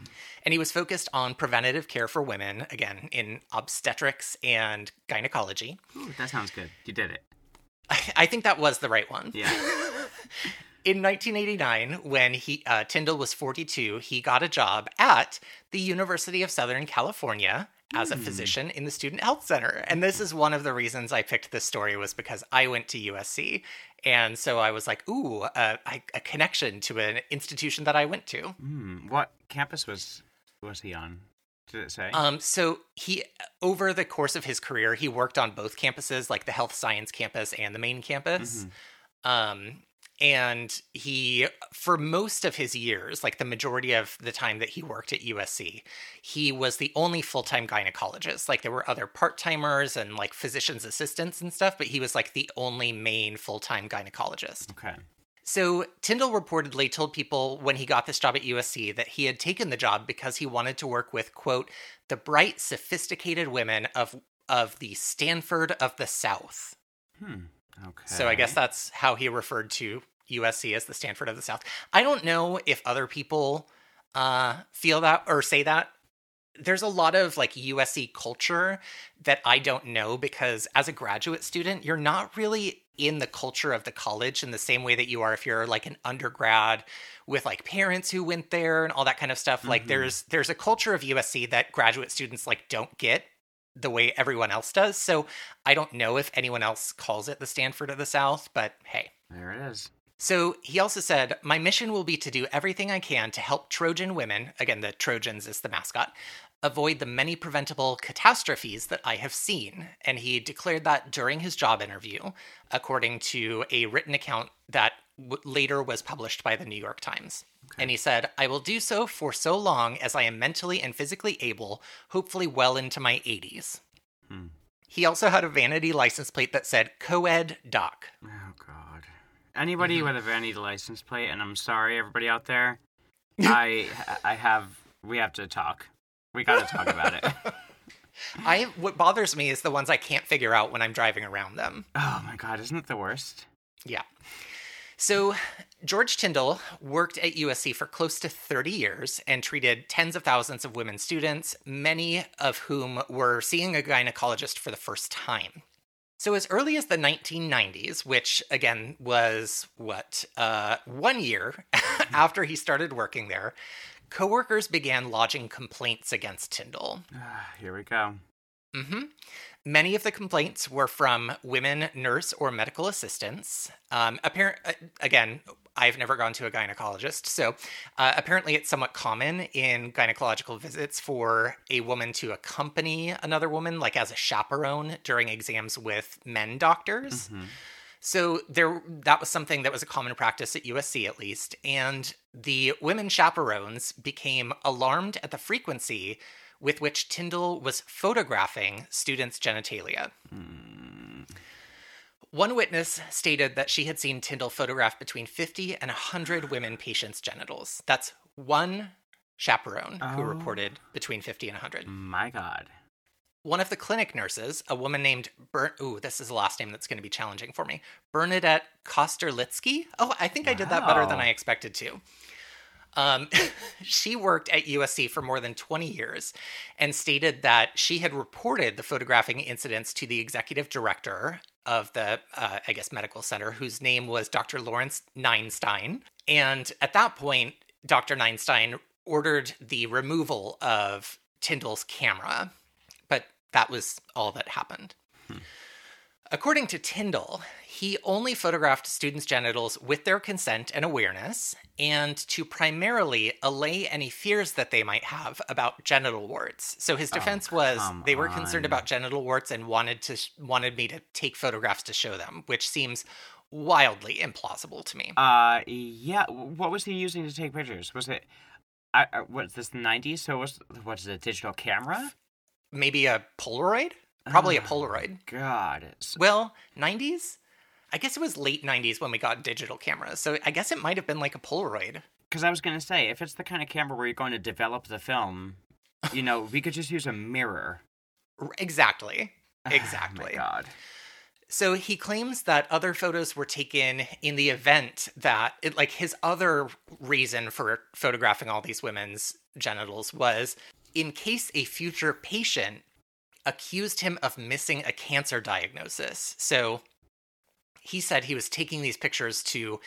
Mhm. And he was focused on preventative care for women, again, in obstetrics and gynecology. Ooh, that sounds good. You did it. I think that was the right one. Yeah. (laughs) In 1989, when he uh, Tyndall was 42, he got a job at the University of Southern California as a physician in the Student Health Center. And this is one of the reasons I picked this story was because I went to USC, and so I was like, "Ooh, uh, I, a connection to an institution that I went to." Hmm. What campus was was he on? Did it say? Um, so he, over the course of his career, he worked on both campuses, like the health science campus and the main campus. Um, and he, for most of his years, like the majority of the time that he worked at USC, he was the only full time gynecologist. Like there were other part timers and like physician's assistants and stuff, but he was like the only main full time gynecologist. okay. So Tyndall reportedly told people when he got this job at USC that he had taken the job because he wanted to work with quote the bright, sophisticated women of of the Stanford of the South. Hmm. Okay. So I guess that's how he referred to USC as the Stanford of the South. I don't know if other people uh, feel that or say that. There's a lot of like USC culture that I don't know because as a graduate student, you're not really in the culture of the college in the same way that you are if you're like an undergrad with like parents who went there and all that kind of stuff. Like there's there's a culture of USC that graduate students like don't get the way everyone else does. So I don't know if anyone else calls it the Stanford of the South, but hey. there it is. So he also said, My mission will be to do everything I can to help Trojan women, again, the Trojans is the mascot, avoid the many preventable catastrophes that I have seen. And he declared that during his job interview, according to a written account that w- later was published by the New York Times. And he said, I will do so for so long as I am mentally and physically able, hopefully well into my 80s. Hmm. He also had a vanity license plate that said co-ed doc. Oh God. Anybody Mm-hmm. with a vanity license plate, and I'm sorry, everybody out there. (laughs) I I have we have to talk. We got to talk about it. (laughs) I what bothers me is the ones I can't figure out when I'm driving around them. Oh my God, isn't it the worst? Yeah. So, George Tyndall worked at USC for close to 30 years and treated tens of thousands of women students, many of whom were seeing a gynecologist for the first time. So, as early as the 1990s, which again was what, uh, one year (laughs) after he started working there, coworkers began lodging complaints against Tyndall. Ah, Here we go. hmm Many of the complaints were from women nurse or medical assistants. Um, apparent, uh, again, I've never gone to a gynecologist, so uh, apparently it's somewhat common in gynecological visits for a woman to accompany another woman, like as a chaperone during exams with men doctors. So there, that was something that was a common practice at USC, at least. And the women chaperones became alarmed at the frequency with which Tyndall was photographing students' genitalia. One witness stated that she had seen Tyndall photograph between 50 and 100 women patients' genitals. That's one chaperone who Oh. reported between 50 and 100. My God. One of the clinic nurses, a woman named Bern, ooh, this is a last name that's going to be challenging for me. Bernadette Kosterlitsky. Oh, I think I did that better than I expected to. Um, (laughs) she worked at USC for more than 20 years and stated that she had reported the photographing incidents to the executive director of the, uh, I guess, medical center, whose name was Dr. Lawrence Neinstein. And at that point, Dr. Neinstein ordered the removal of Tyndall's camera, but that was all that happened. According to Tyndall, he only photographed students' genitals with their consent and awareness, and to primarily allay any fears that they might have about genital warts. So his defense was they were concerned on. about genital warts and wanted to wanted me to take photographs to show them, which seems wildly implausible to me. Uh, yeah. What was he using to take pictures? Was it, I, I, what's this, the 90s? So was, what is it, a digital camera? Maybe a Polaroid? Probably a Ah. Polaroid. God. Well, 90s? I guess it was late 90s when we got digital cameras. So I guess it might have been like a Polaroid. Because I was going to say, if it's the kind of camera where you're going to develop the film, you know, we could just use a mirror. R- Exactly. (sighs) Oh Exactly. my God. So he claims that other photos were taken in the event that, it, like, his other reason for photographing all these women's genitals was in case a future patient accused him of missing a cancer diagnosis. So he said he was taking these pictures to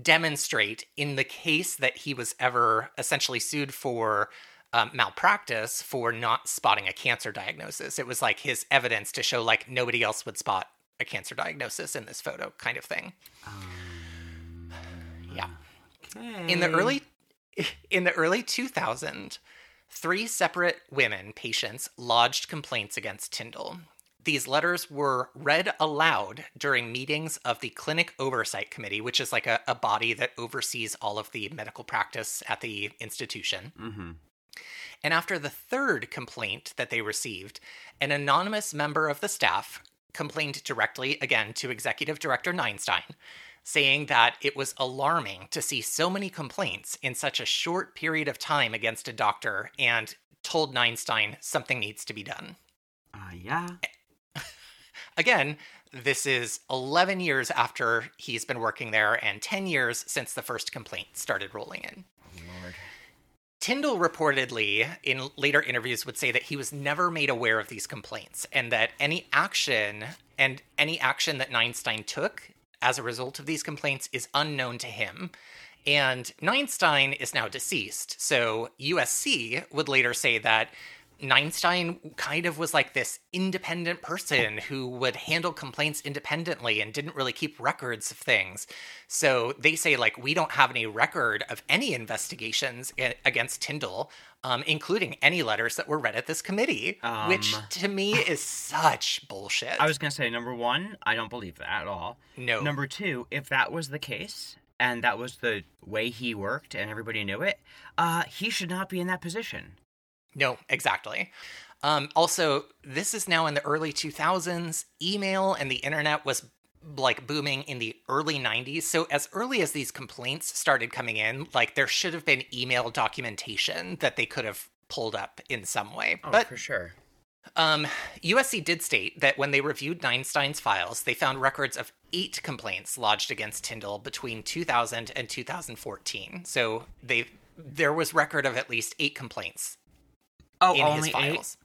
demonstrate in the case that he was ever essentially sued for um, malpractice for not spotting a cancer diagnosis. It was like his evidence to show like nobody else would spot a cancer diagnosis in this photo, kind of thing. yeah. In the early in the early 2000s, three separate women patients lodged complaints against Tyndall. These letters were read aloud during meetings of the Clinic Oversight Committee, which is like a, a body that oversees all of the medical practice at the institution. Mm-hmm. And after the third complaint that they received, an anonymous member of the staff complained directly again to Executive Director Neinstein, saying that it was alarming to see so many complaints in such a short period of time against a doctor and told Neinstein something needs to be done. Uh, yeah. Again, this is 11 years after he's been working there and 10 years since the first complaint started rolling in. Lord. Tyndall reportedly, in later interviews, would say that he was never made aware of these complaints and that any action and any action that Neinstein took as a result of these complaints is unknown to him. And Neinstein is now deceased. So USC would later say that Neinstein kind of was like this independent person who would handle complaints independently and didn't really keep records of things. So they say, like, we don't have any record of any investigations against Tyndall, um, including any letters that were read at this committee, which Um. to me is such bullshit. I was going to say, number one, I don't believe that at all. no. Number two, if that was the case and that was the way he worked and everybody knew it, uh, he should not be in that position. No, exactly. Um, also, this is now in the early 2000s. Email and the internet was like booming in the early 90s. So, as early as these complaints started coming in, like there should have been email documentation that they could have pulled up in some way. but for sure. um, USC did state that when they reviewed Neinstein's files, they found records of eight complaints lodged against Tyndall between 2000 and 2014. So they there was record of at least eight complaints Oh, in only his files.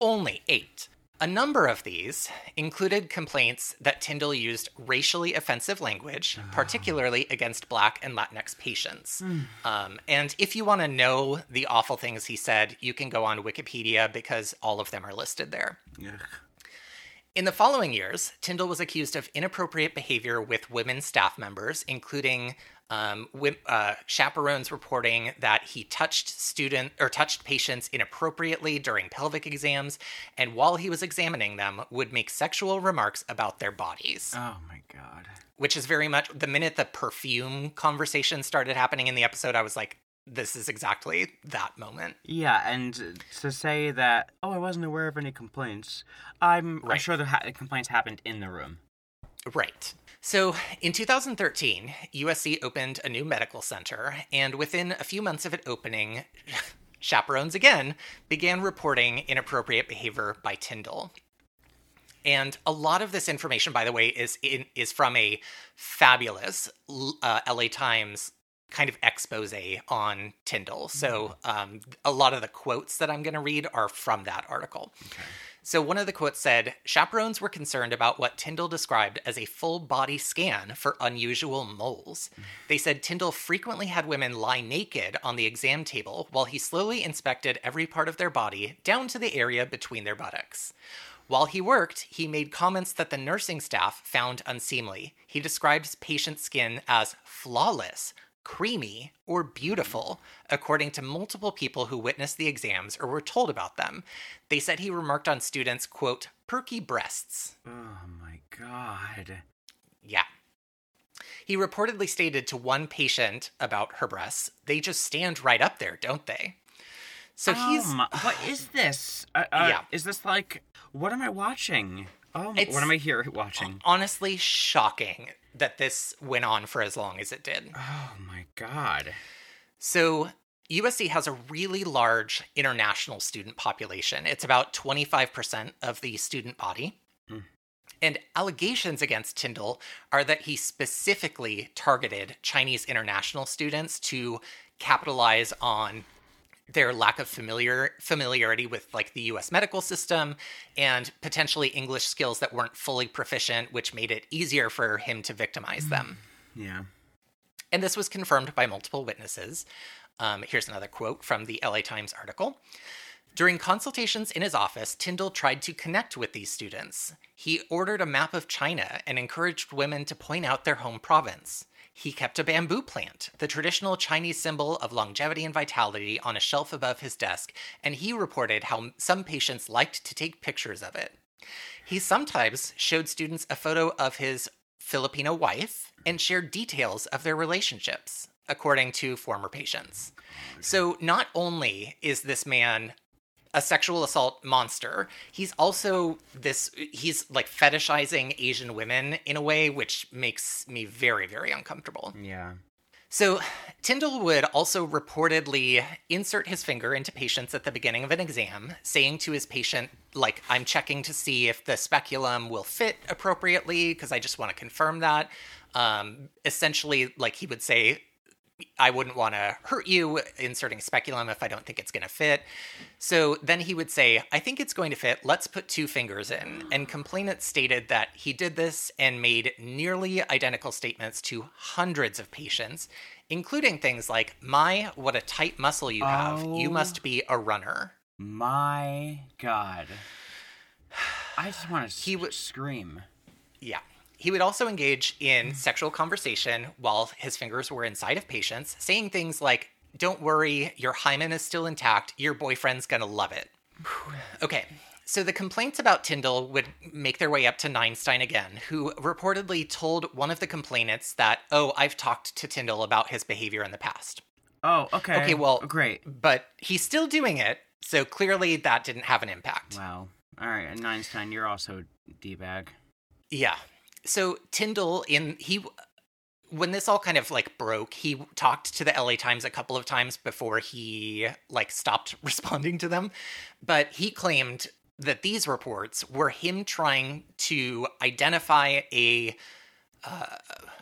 Only eight. A number of these included complaints that Tyndall used racially offensive language, particularly against Black and Latinx patients. Um, and if you want to know the awful things he said, you can go on Wikipedia because all of them are listed there. In the following years, Tyndall was accused of inappropriate behavior with women staff members, including um, uh, chaperones reporting that he touched student or touched patients inappropriately during pelvic exams, and while he was examining them, would make sexual remarks about their bodies. Oh my god. Which is very much the minute the perfume conversation started happening in the episode, I was like, "This is exactly that moment." Yeah, and to say that, oh, I wasn't aware of any complaints. I'm, I'm sure the ha- complaints happened in the room. Right. So in 2013, USC opened a new medical center, and within a few months of it opening, (laughs) chaperones again began reporting inappropriate behavior by Tyndall. And a lot of this information, by the way, is in, is from a fabulous uh, LA Times kind of expose on Tyndall. So um, a lot of the quotes that I'm going to read are from that article. So one of the quotes said, chaperones were concerned about what Tyndall described as a full body scan for unusual moles. They said Tyndall frequently had women lie naked on the exam table while he slowly inspected every part of their body down to the area between their buttocks. While he worked, he made comments that the nursing staff found unseemly. He described patient skin as flawless, creamy, or beautiful, according to multiple people who witnessed the exams or were told about them. They said he remarked on students, quote, perky breasts. Oh my god. Yeah. He reportedly stated to one patient about her breasts, they just stand right up there, don't they? So he's. Oh my, what is (sighs) this? Uh, uh, Yeah. Is this like what am I watching? Oh, It's- what am I here watching? honestly shocking that this went on for as long as it did. Oh my god. So, USC has a really large international student population. It's about 25% of the student body. Hmm. And allegations against Tyndall are that he specifically targeted Chinese international students to capitalize on their lack of familiar familiarity with like the US medical system and potentially English skills that weren't fully proficient which made it easier for him to victimize them. Yeah. And this was confirmed by multiple witnesses. Um, here's another quote from the LA Times article. During consultations in his office, Tyndall tried to connect with these students. He ordered a map of China and encouraged women to point out their home province. He kept a bamboo plant, the traditional Chinese symbol of longevity and vitality, on a shelf above his desk, and he reported how some patients liked to take pictures of it. He sometimes showed students a photo of his Filipino wife and shared details of their relationships, according to former patients. So, not only is this man a sexual assault monster, he's also this, he's like fetishizing Asian women in a way which makes me very, very uncomfortable. Yeah. So, Tyndall would also reportedly insert his finger into patients at the beginning of an exam, saying to his patient, like, I'm checking to see if the speculum will fit appropriately because I just want to confirm that. Um, essentially, like, he would say, I wouldn't want to hurt you inserting speculum if I don't think it's going to fit. So then he would say, I think it's going to fit. Let's put two fingers in. And complainant stated that he did this and made nearly identical statements to hundreds of patients, including things like, My, what a tight muscle you have. You Oh. must be a runner. My god. I just want to He would- scream. Yeah. He would also engage in mm. sexual conversation while his fingers were inside of patients, saying things like, Don't worry, your hymen is still intact. Your boyfriend's gonna love it. (sighs) Okay, so the complaints about Tyndall would make their way up to Neinstein again, who reportedly told one of the complainants that, Oh, I've talked to Tyndall about his behavior in the past. Oh, okay. Okay, well- great. But he's still doing it, so clearly that didn't have an impact. Wow. All right, and Einstein, you're also d bag. Yeah. So Tyndall in he when this all kind of like broke, he talked to the LA Times a couple of times before he like stopped (laughs) responding to them, but he claimed that these reports were him trying to identify a uh,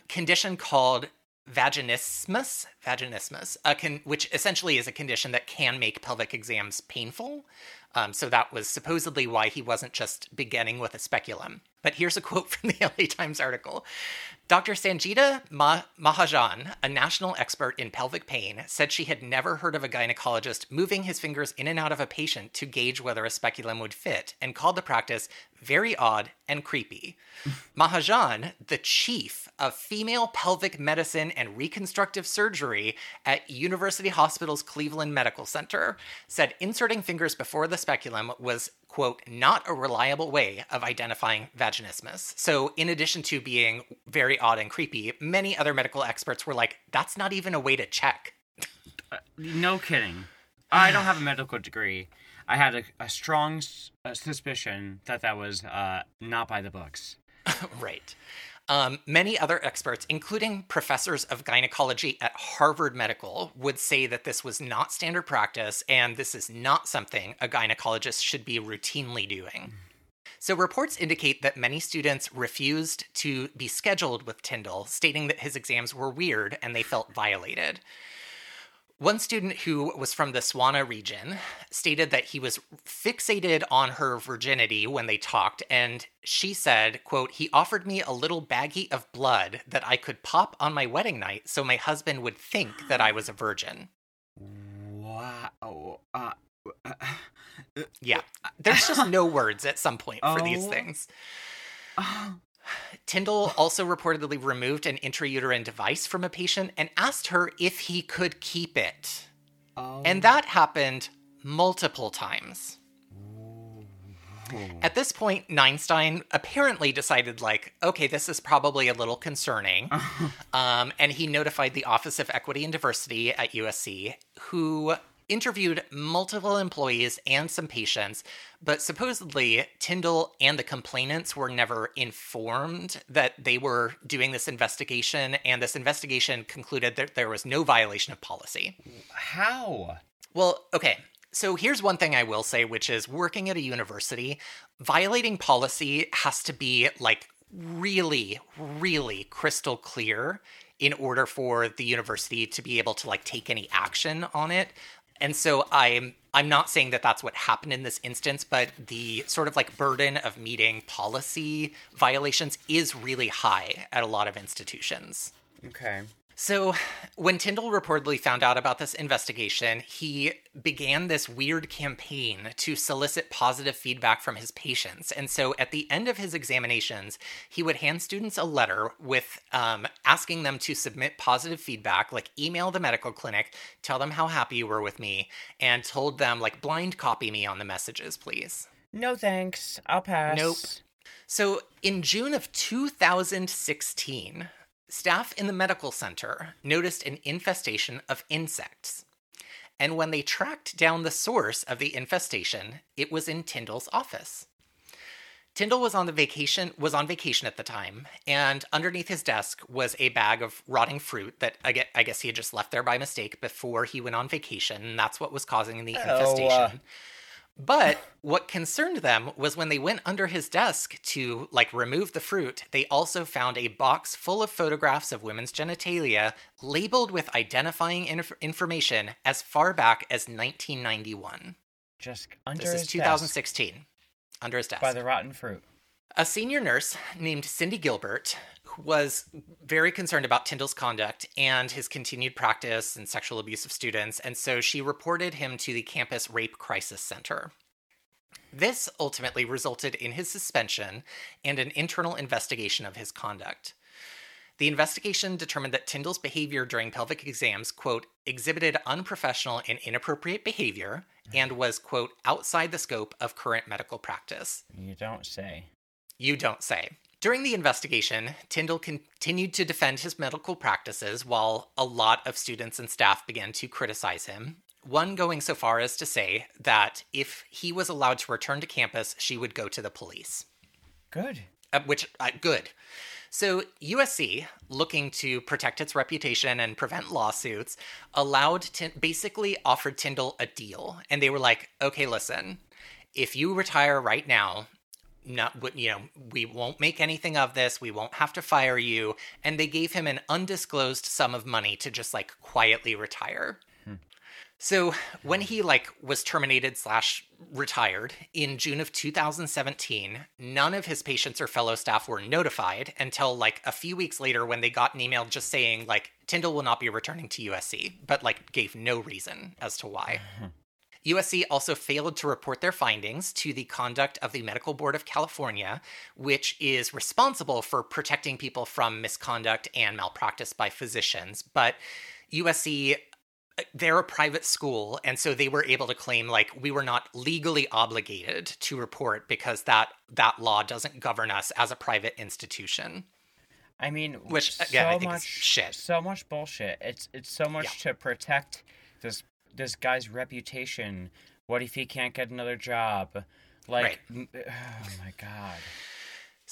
condition called vaginismus, vaginismus, con- which essentially is a condition that can make pelvic exams painful. Um, so that was supposedly why he wasn't just beginning with a speculum. But here's a quote (laughs) from the LA Times article. Dr. Sangeeta Ma- Mahajan, a national expert in pelvic pain, said she had never heard of a gynecologist moving his fingers in and out of a patient to gauge whether a speculum would fit and called the practice very odd and creepy. Mahajan, the chief of female pelvic medicine and reconstructive surgery at University Hospital's Cleveland Medical Center, said inserting fingers before the speculum was, quote, not a reliable way of identifying vaginismus. So, in addition to being very odd and creepy, many other medical experts were like, that's not even a way to check. No kidding. I don't have a medical degree. I had a, a strong s- uh, suspicion that that was uh, not by the books. (laughs) right. Um, many other experts, including professors of gynecology at Harvard Medical, would say that this was not standard practice and this is not something a gynecologist should be routinely doing. So, reports indicate that many students refused to be scheduled with Tyndall, stating that his exams were weird and they felt violated. One student who was from the SWANA region stated that he was fixated on her virginity when they talked, and she said, quote, he offered me a little baggie of blood that I could pop on my wedding night so my husband would think that I was a virgin. Wow. Uh, uh, Yeah. There's just no words at some point for these Oh. things. oh, Tyndall also reportedly removed an intrauterine device from a patient and asked her if he could keep it. oh. And that happened multiple times. At this point, Neinstein apparently decided, like, okay, this is probably a little concerning. (laughs) um, and he notified the Office of Equity and Diversity at USC, who interviewed multiple employees and some patients. But supposedly, Tyndall and the complainants were never informed that they were doing this investigation. And this investigation concluded that there was no violation of policy. How? Well, okay. So here's one thing I will say, which is working at a university, violating policy has to be like really, really crystal clear in order for the university to be able to like take any action on it. And so I'm I'm not saying that that's what happened in this instance, but the sort of like burden of meeting policy violations is really high at a lot of institutions. Okay. So, when Tyndall reportedly found out about this investigation, he began this weird campaign to solicit positive feedback from his patients. And so, at the end of his examinations, he would hand students a letter with um, asking them to submit positive feedback, like email the medical clinic, tell them how happy you were with me, and told them, like, blind copy me on the messages, please. No thanks. I'll pass. Nope. So, in June of 2016, staff in the medical center noticed an infestation of insects. And when they tracked down the source of the infestation, it was in Tyndall's office. Tyndall was on the vacation was on vacation at the time, and underneath his desk was a bag of rotting fruit that I guess, I guess he had just left there by mistake before he went on vacation, and that's what was causing the Oh, uh. But what concerned them was when they went under his desk to like remove the fruit, they also found a box full of photographs of women's genitalia labeled with identifying inf- information as far back as 1991. Just under This is his 2016. Under his desk desk. by the rotten fruit. A senior nurse named Cindy Gilbert was very concerned about Tyndall's conduct and his continued practice and sexual abuse of students, and so she reported him to the campus rape crisis center. This ultimately resulted in his suspension and an internal investigation of his conduct. The investigation determined that Tyndall's behavior during pelvic exams, quote, exhibited unprofessional and inappropriate behavior and was, quote, outside the scope of current medical practice. You don't say. You don't say. During the investigation, Tyndall continued to defend his medical practices while a lot of students and staff began to criticize him. One going so far as to say that if he was allowed to return to campus, she would go to the police. Good. Uh, which, uh, good. So, USC, looking to protect its reputation and prevent lawsuits, allowed, Tin- basically offered Tyndall a deal. And they were like, okay, listen, if you retire right now, not you know we won't make anything of this. We won't have to fire you. And they gave him an undisclosed sum of money to just like quietly retire. Hmm. So when he like was terminated slash retired in June of 2017, none of his patients or fellow staff were notified until like a few weeks later when they got an email just saying like Tyndall will not be returning to USC, but like gave no reason as to why. Hmm. USC also failed to report their findings to the conduct of the Medical Board of California, which is responsible for protecting people from misconduct and malpractice by physicians. But USC they're a private school and so they were able to claim like we were not legally obligated to report because that that law doesn't govern us as a private institution I mean, Which, so again, I think is much shit. So much bullshit. It's it's so much to protect this this guy's reputation. What if he can't get another job? Like, Right. (sighs) oh my god.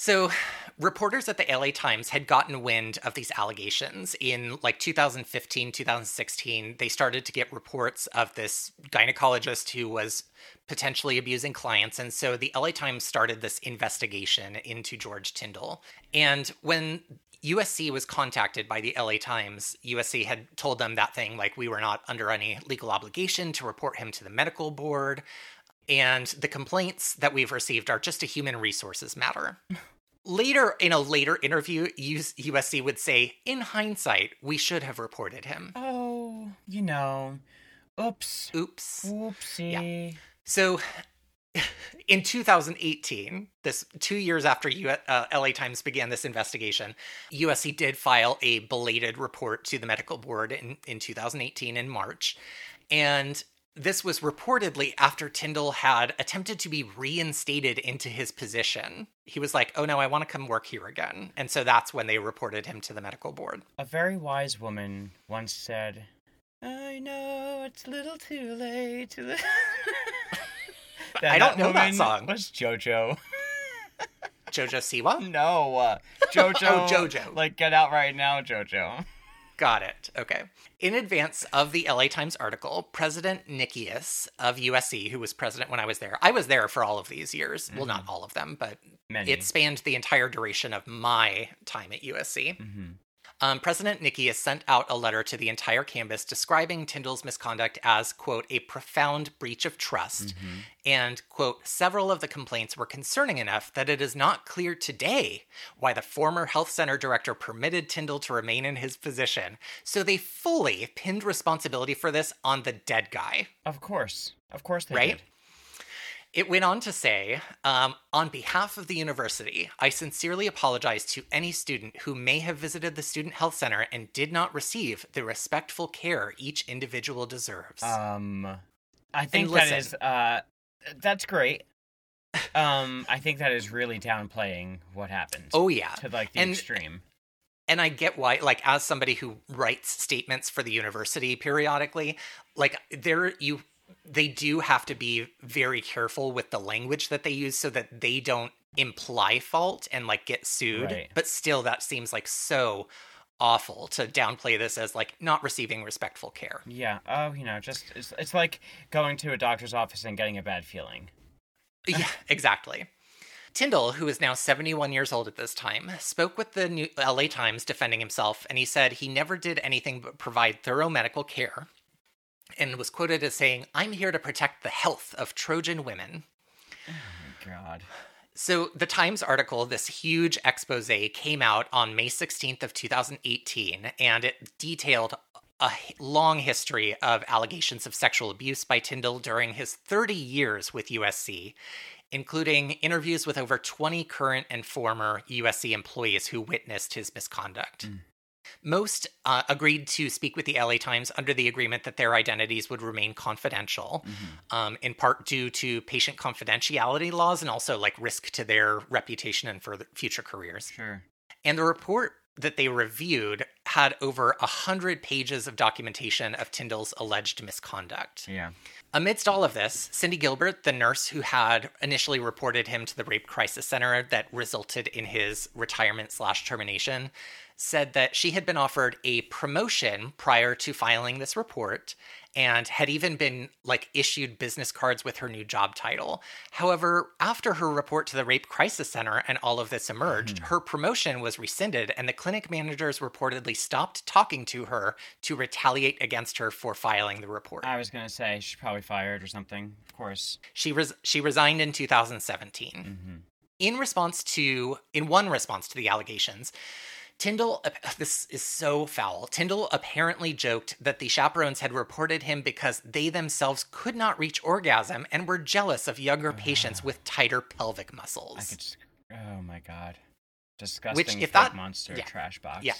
So, reporters at the LA Times had gotten wind of these allegations in like 2015, 2016. They started to get reports of this gynecologist who was potentially abusing clients. And so the LA Times started this investigation into George Tyndall. And when USC was contacted by the LA Times, USC had told them that thing like, we were not under any legal obligation to report him to the medical board. And the complaints that we've received are just a human resources matter. Later, in a later interview, USC would say, in hindsight, we should have reported him. Oh, you know. Oops. Oops. Whoopsie. So, (laughs) in 2018, this two years after U- uh, LA Times began this investigation, USC did file a belated report to the medical board in, in 2018 in March. And this was reportedly after Tyndall had attempted to be reinstated into his position. He was like, oh no, I want to come work here again. And so that's when they reported him to the medical board. A very wise woman once said, I know it's a little too late to. (laughs) (laughs) I don't know that song. Was JoJo. (laughs) Jojo Siwa? No. uh, JoJo. Oh, JoJo. Like, get out right now, JoJo. Got it. Okay. In advance of the LA Times article, President Nikias of USC, who was president when I was there, I was there for all of these years. Well, not all of them, but Many. it spanned the entire duration of my time at USC. Mhm. Um, President has sent out a letter to the entire campus describing Tyndall's misconduct as, quote, a profound breach of trust. And, quote, several of the complaints were concerning enough that it is not clear today why the former health center director permitted Tyndall to remain in his position. So they fully pinned responsibility for this on the dead guy. Of course. Of course they Right? did. It went on to say, um, on behalf of the university, I sincerely apologize to any student who may have visited the Student Health Center and did not receive the respectful care each individual deserves. Um, I think that listen. is uh, that's great. Um, I think that is really downplaying what happened. oh, yeah. to like the and- extreme. and I get why, like, as somebody who writes statements for the university periodically, like, there, you, they do have to be very careful with the language that they use so that they don't imply fault and, like, get sued. Right. But still, that seems like so awful to downplay this as, like, not receiving respectful care. Yeah. Oh, you know, just it's, it's like going to a doctor's office and getting a bad feeling. (laughs) yeah, exactly. Tyndall, who is now 71 years old at this time, spoke with the New LA Times defending himself, and he said he never did anything but provide thorough medical care, and was quoted as saying, I'm here to protect the health of Trojan women. Oh my god. So the Times article, this huge expose, came out on May 16th of 2018, and it detailed a long history of allegations of sexual abuse by Tyndall during his 30 years with USC, including interviews with over 20 current and former USC employees who witnessed his misconduct. Mm. Most uh, agreed to speak with the LA Times under the agreement that their identities would remain confidential, um, in part due to patient confidentiality laws and also like risk to their reputation and further future careers. Sure. And the report that they reviewed had over a hundred pages of documentation of Tyndall's alleged misconduct. Yeah. Amidst all of this, Cindy Gilbert, the nurse who had initially reported him to the rape crisis center that resulted in his retirement slash termination, said that she had been offered a promotion prior to filing this report and had even been like issued business cards with her new job title. However, after her report to the Rape Crisis Center and all of this emerged, her promotion was rescinded and the clinic managers reportedly stopped talking to her to retaliate against her for filing the report. I was gonna say she's probably fired or something. Of course. She res- she resigned in 2017. Mm-hmm. In response to in one response to the allegations, Tyndall (laughs) this is so foul. Tyndall apparently joked that the chaperones had reported him because they themselves could not reach orgasm and were jealous of younger patients with tighter pelvic muscles. Just. Oh my god. Disgusting. Which, if that- monster yeah. trash box. Yeah.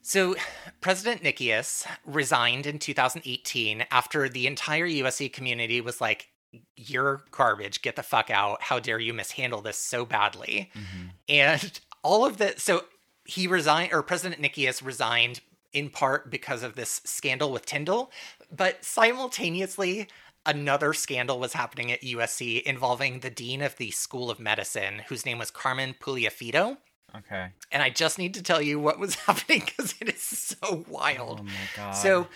So, President Nikias resigned in 2018 after the entire USC community was like, You're garbage. Get the fuck out. How dare you mishandle this so badly? Mm-hmm. And all of the So, he resigned, or President Nikias resigned in part because of this scandal with Tyndall, but simultaneously, another scandal was happening at USC involving the dean of the School of Medicine, whose name was Carmen Puliafito. Okay. And I just need to tell you what was (laughs) happening because it is so wild. Oh my god. So,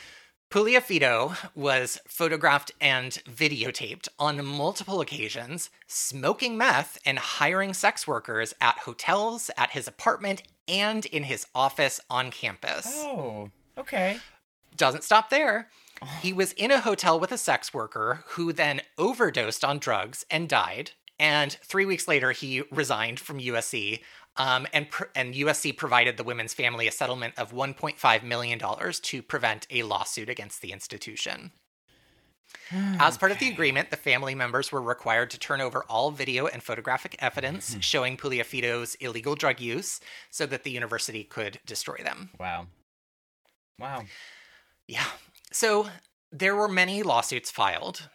Puliafito was photographed and videotaped on multiple occasions, smoking meth and hiring sex workers at hotels, at his apartment, and in his office on campus. Oh. Okay. Doesn't stop there. Oh. He was in a hotel with a sex worker who then overdosed on drugs and died. And three weeks later, he resigned from USC. Um, and pr- and USC provided the women's family a settlement of 1.5 million dollars to prevent a lawsuit against the institution. As part of the agreement, the family members were required to turn over all video and photographic evidence showing Puliafito's illegal drug use so that the university could destroy them. Wow. Wow. Yeah. So there were many lawsuits filed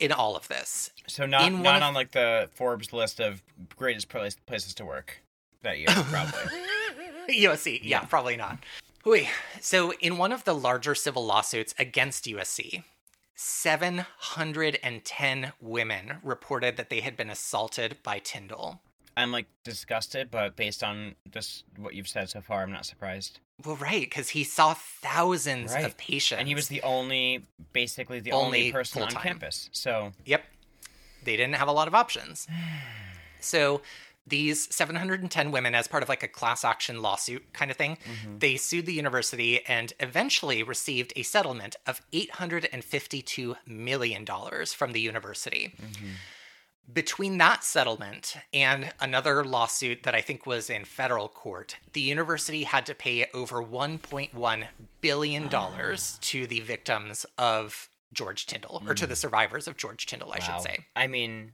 in all of this. So not In not of- on like the Forbes list of greatest places to work that year, probably. (laughs) USC, yeah, probably not. Wait, so in one of the larger civil lawsuits against USC, 710 women reported that they had been assaulted by Tyndall. I'm like disgusted, but based on this what you've said so far, I'm not surprised. Well, right, because he saw thousands Right. of patients. And he was the only, basically the Only only, person on full-time. campus. So Yep. They didn't have a lot of options. (sighs) So these 710 women, as part of like a class action lawsuit kind of thing, mm-hmm. they sued the university and eventually received a settlement of $852 million from the university. Mm-hmm. Between that settlement and another lawsuit that I think was in federal court, the university had to pay over $1.1 billion ah. to the victims of George Tyndall, or to the mm. survivors of George Tyndall, I wow. should say. I mean,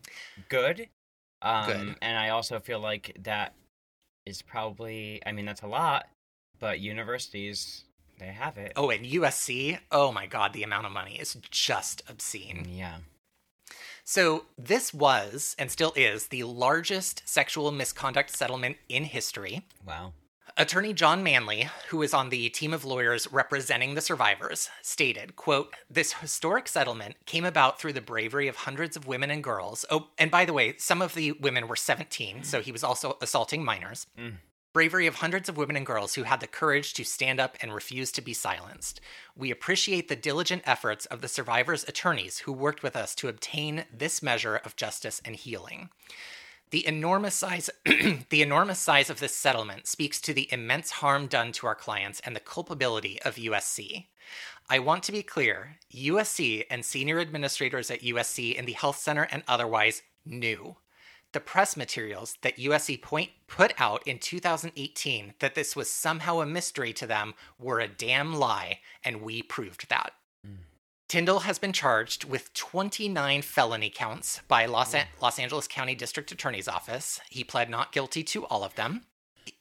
good. Um, Good. And I also feel like that is probably. I mean, that's a lot, but universities they have it. Oh, and USC, oh my God, the amount of money is just obscene. Yeah. So, this was and still is the largest sexual misconduct settlement in history. Wow. Attorney John Manly, who is on the team of lawyers representing the survivors, stated, quote, "This historic settlement came about through the bravery of hundreds of women and girls. Oh, and by the way, some of the women were 17, so he was also assaulting minors. Mm. Bravery of hundreds of women and girls who had the courage to stand up and refuse to be silenced. We appreciate the diligent efforts of the survivors' attorneys who worked with us to obtain this measure of justice and healing." The enormous size (clears throat) the enormous size of this settlement speaks to the immense harm done to our clients and the culpability of USC. I want to be clear, USC and senior administrators at USC in the health center and otherwise knew. The press materials that USC point put out in 2018 that this was somehow a mystery to them were a damn lie, and we proved that. Tyndall has been charged with 29 felony counts by Los, An- Los Angeles County District Attorney's Office. He pled not guilty to all of them.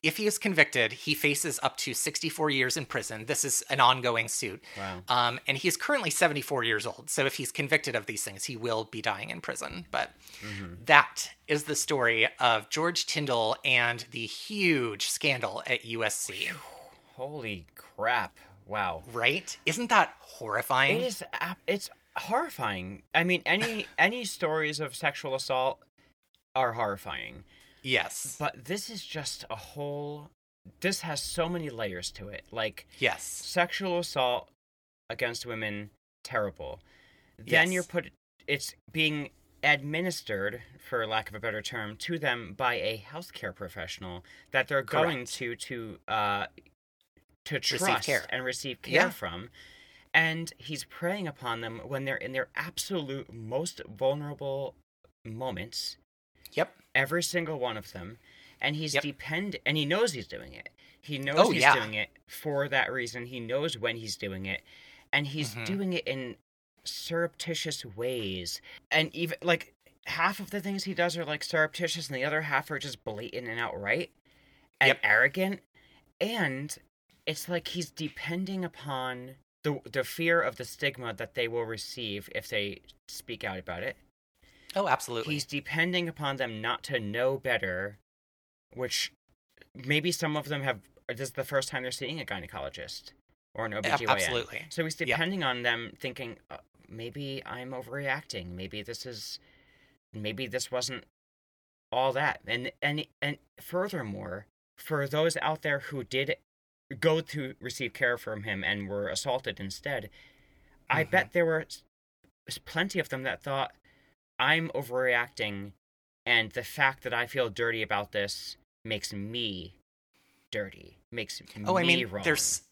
If he is convicted, he faces up to 64 years in prison. This is an ongoing suit. Wow. Um, and he is currently 74 years old. So if he's convicted of these things, he will be dying in prison. But that is the story of George Tyndall and the huge scandal at USC. Holy crap! Wow. Right? Isn't that horrifying? It is. It's horrifying. I mean, any (sighs) any stories of sexual assault are horrifying, Yes. but this is just a whole. This has so many layers to it. Like Yes. sexual assault against women terrible. Then Yes. you're put it's being administered for lack of a better term to them by a healthcare professional that they're going to to uh to trust care. and receive care Yeah. from and he's preying upon them when they're in their absolute most vulnerable moments Yep. every single one of them and he's Yep. depend and he knows he's doing it he knows Oh, he's yeah. doing it for that reason he knows when he's doing it and he's Mhm. doing it in surreptitious ways and even like half of the things he does are like surreptitious and the other half are just blatant and outright and Yep. arrogant and it's like he's depending upon the the fear of the stigma that they will receive if they speak out about it Oh, absolutely. he's depending upon them not to know better which maybe some of them have this is the first time they're seeing a gynecologist or an OBGYN. absolutely. So he's Yep. depending on them thinking uh, maybe I'm overreacting. Maybe this is maybe this wasn't all that. And and and furthermore, for those out there who did go to receive care from him and were assaulted instead, I Mhm. bet there were plenty of them that thought I'm overreacting and the fact that I feel dirty about this makes me dirty. Makes Oh, I mean, wrong. there's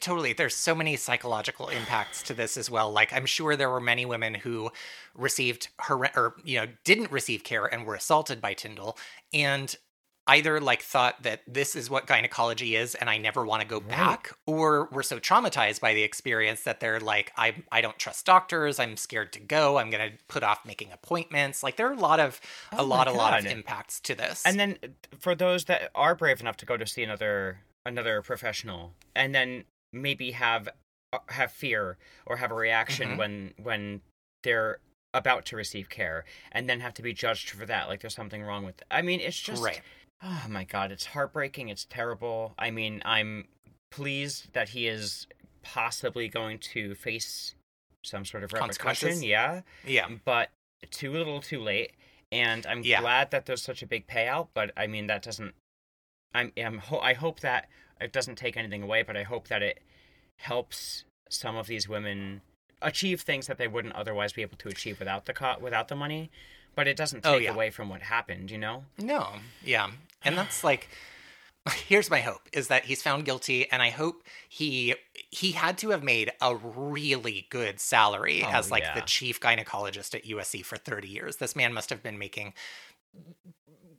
totally there's so many psychological impacts to this as well. Like I'm sure there were many women who received her or you know didn't receive care and were assaulted by Tyndall and either like thought that this is what gynecology is and I never want to go Right. back or were so traumatized by the experience that they're like I I don't trust doctors, I'm scared to go, I'm to put off making appointments. Like there are a lot of a Oh my lot a lot of impacts to this. And then for those that are brave enough to go to see another another professional and then maybe have uh, have fear or have a reaction Mhm. when when they're about to receive care and then have to be judged for that like there's something wrong with I mean it's just Right. Oh my god it's heartbreaking it's terrible I mean I'm pleased that he is possibly going to face some sort of repercussion yeah yeah. but too little too late and i'm Yeah. glad that there's such a big payout but i mean that doesn't i'm, I'm ho- i hope that it doesn't take anything away but i hope that it helps some of these women achieve things that they wouldn't otherwise be able to achieve without the co- without the money but it doesn't Oh, take yeah. away from what happened you know No, yeah. And that's like (sighs) here's my hope is that he's found guilty and I hope he he had to have made a really good salary Oh, as like the chief gynecologist at USC for 30 years. This man must have been making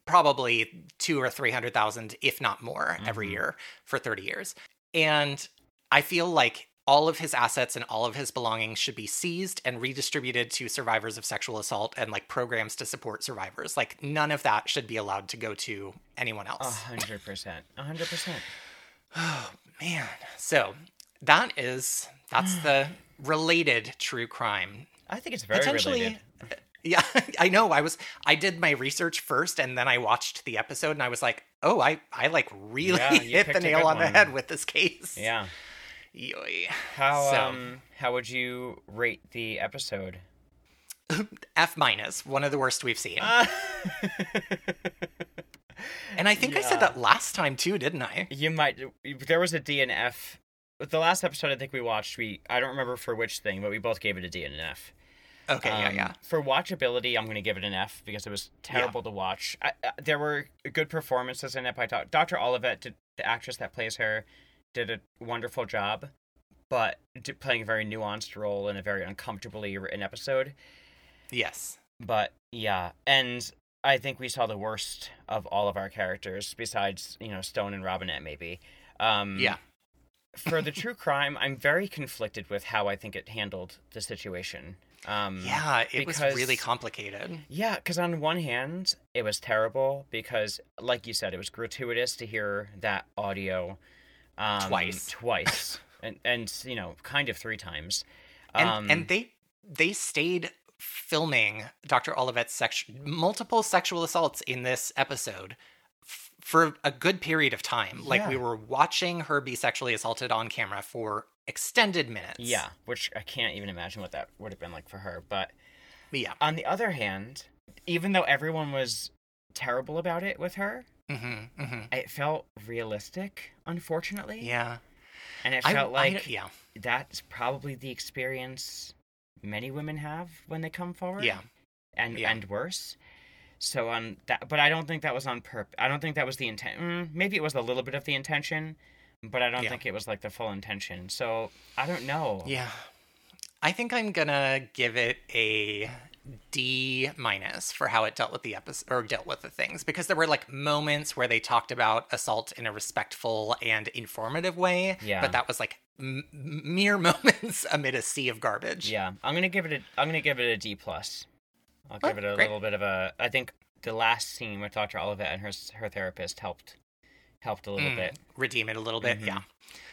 probably 2 or 300,000 if not more every Mhm. year for 30 years. And I feel like all of his assets and all of his belongings should be seized and redistributed to survivors of sexual assault and like programs to support survivors. Like none of that should be allowed to go to anyone a else. hundred percent a hundred percent (sighs) Oh man. So that is that's (sighs) the related true crime. i think it's very Potentially related (laughs) yeah, (laughs) I know. I was I did my research first and then I watched the episode and I was like, "Oh, I I like really Yeah, (laughs) hit the nail on the head with this case." yeah Yoy. how So- um how would you rate the episode (laughs) F minus, one of the worst we've seen. Ah. (laughs) and I think I said that last time too, didn't I? You might. There was a D and F. The last episode I think we watched, we I don't remember for which thing, but we both gave it a D and an F. Okay, yeah, Um, yeah. For watchability, I'm going to give it an F because it was terrible to watch. I, I, there were good performances in it by Dr. Olivet, the actress that plays her, did a wonderful job, but playing a very nuanced role in a very uncomfortably written episode. Yes. But yeah, and I think we saw the worst of all of our characters, besides you know Stone and Robinette, maybe. Um, Yeah. for the (laughs) true crime, I'm very conflicted with how I think it handled the situation. Um, Yeah, it was really complicated. Yeah, because on one hand, it was terrible because, like you said, it was gratuitous to hear that audio um, Twice. twice, (laughs) and and you know, kind of three times. And Um, and they they stayed filming Dr. Olivet's sex multiple sexual assaults in this episode f- for a good period of time. Like we were watching her be sexually assaulted on camera for extended minutes. yeah, which I can't even imagine what that would have been like for her. But Yeah. on the other hand, even though everyone was terrible about it with her, hmm hmm it felt realistic. Unfortunately, Yeah. And it felt I- like yeah, that's probably the experience many women have when they come forward. yeah. and Yeah. and worse. So on that, but I don't think that was on purpose. I don't think that was the intent. Mm, maybe it was a little bit of the intention, but I don't Yeah. think it was like the full intention. So I don't know. Yeah. I think I'm gonna give it a D minus for how it dealt with the episode or dealt with the things because there were like moments where they talked about assault in a respectful and informative way. Yeah. But that was like m- mere (laughs) moments amid a sea of garbage. Yeah, I'm gonna give it a. I'm gonna give it a D plus. I'll Oh, give it a great. little bit of a. I think the last scene with Dr. Olivet and her her therapist helped helped a little Mm, bit. Redeem it a little bit. Mhm. Yeah.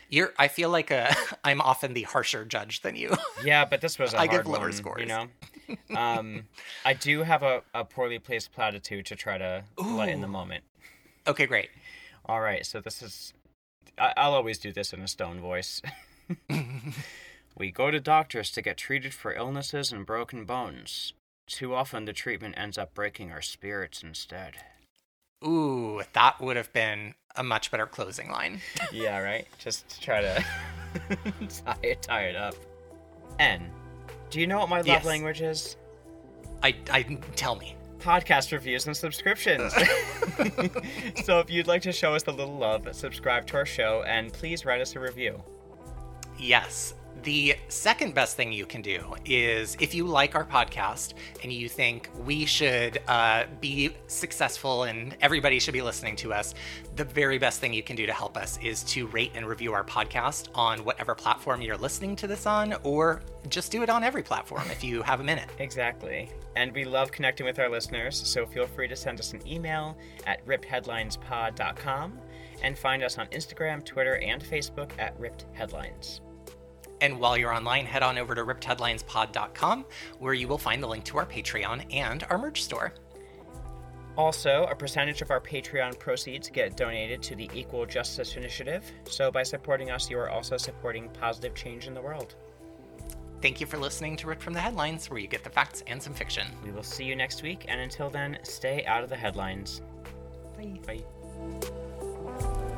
You're. I feel like uh, (laughs) I'm often the harsher judge than you. (laughs) Yeah, but this was a I hard give lower one, scores. You know, (laughs) um, I do have a, a poorly placed platitude to try to lighten the moment. okay, great. All right, so this is. I, I'll always do this in a stone voice. we go to doctors to get treated for illnesses and broken bones. Too often, the treatment ends up breaking our spirits instead. Ooh, that would have been a much better closing line. (laughs) yeah, right? Just to try to (laughs) tie, it, tie it up. N. Do you know what my love Yes. language is? I. I tell me. podcast reviews and subscriptions. (laughs) so if you'd like to show us a little love, subscribe to our show and please write us a review. Yes. The second best thing you can do is if you like our podcast and you think we should uh, be successful and everybody should be listening to us, the very best thing you can do to help us is to rate and review our podcast on whatever platform you're listening to this on, or just do it on every platform if you have a minute. (laughs) Exactly. And we love connecting with our listeners, so feel free to send us an email at rippedheadlinespod.com and find us on Instagram, Twitter, and Facebook at Ripped Headlines. And while you're online, head on over to rippedheadlinespod.com where you will find the link to our Patreon and our merch store. Also, a percentage of our Patreon proceeds get donated to the Equal Justice Initiative, so by supporting us, you are also supporting positive change in the world. Thank you for listening to Ripped from the Headlines, where you get the facts and some fiction. We will see you next week, and until then, stay out of the headlines. Bye. Bye.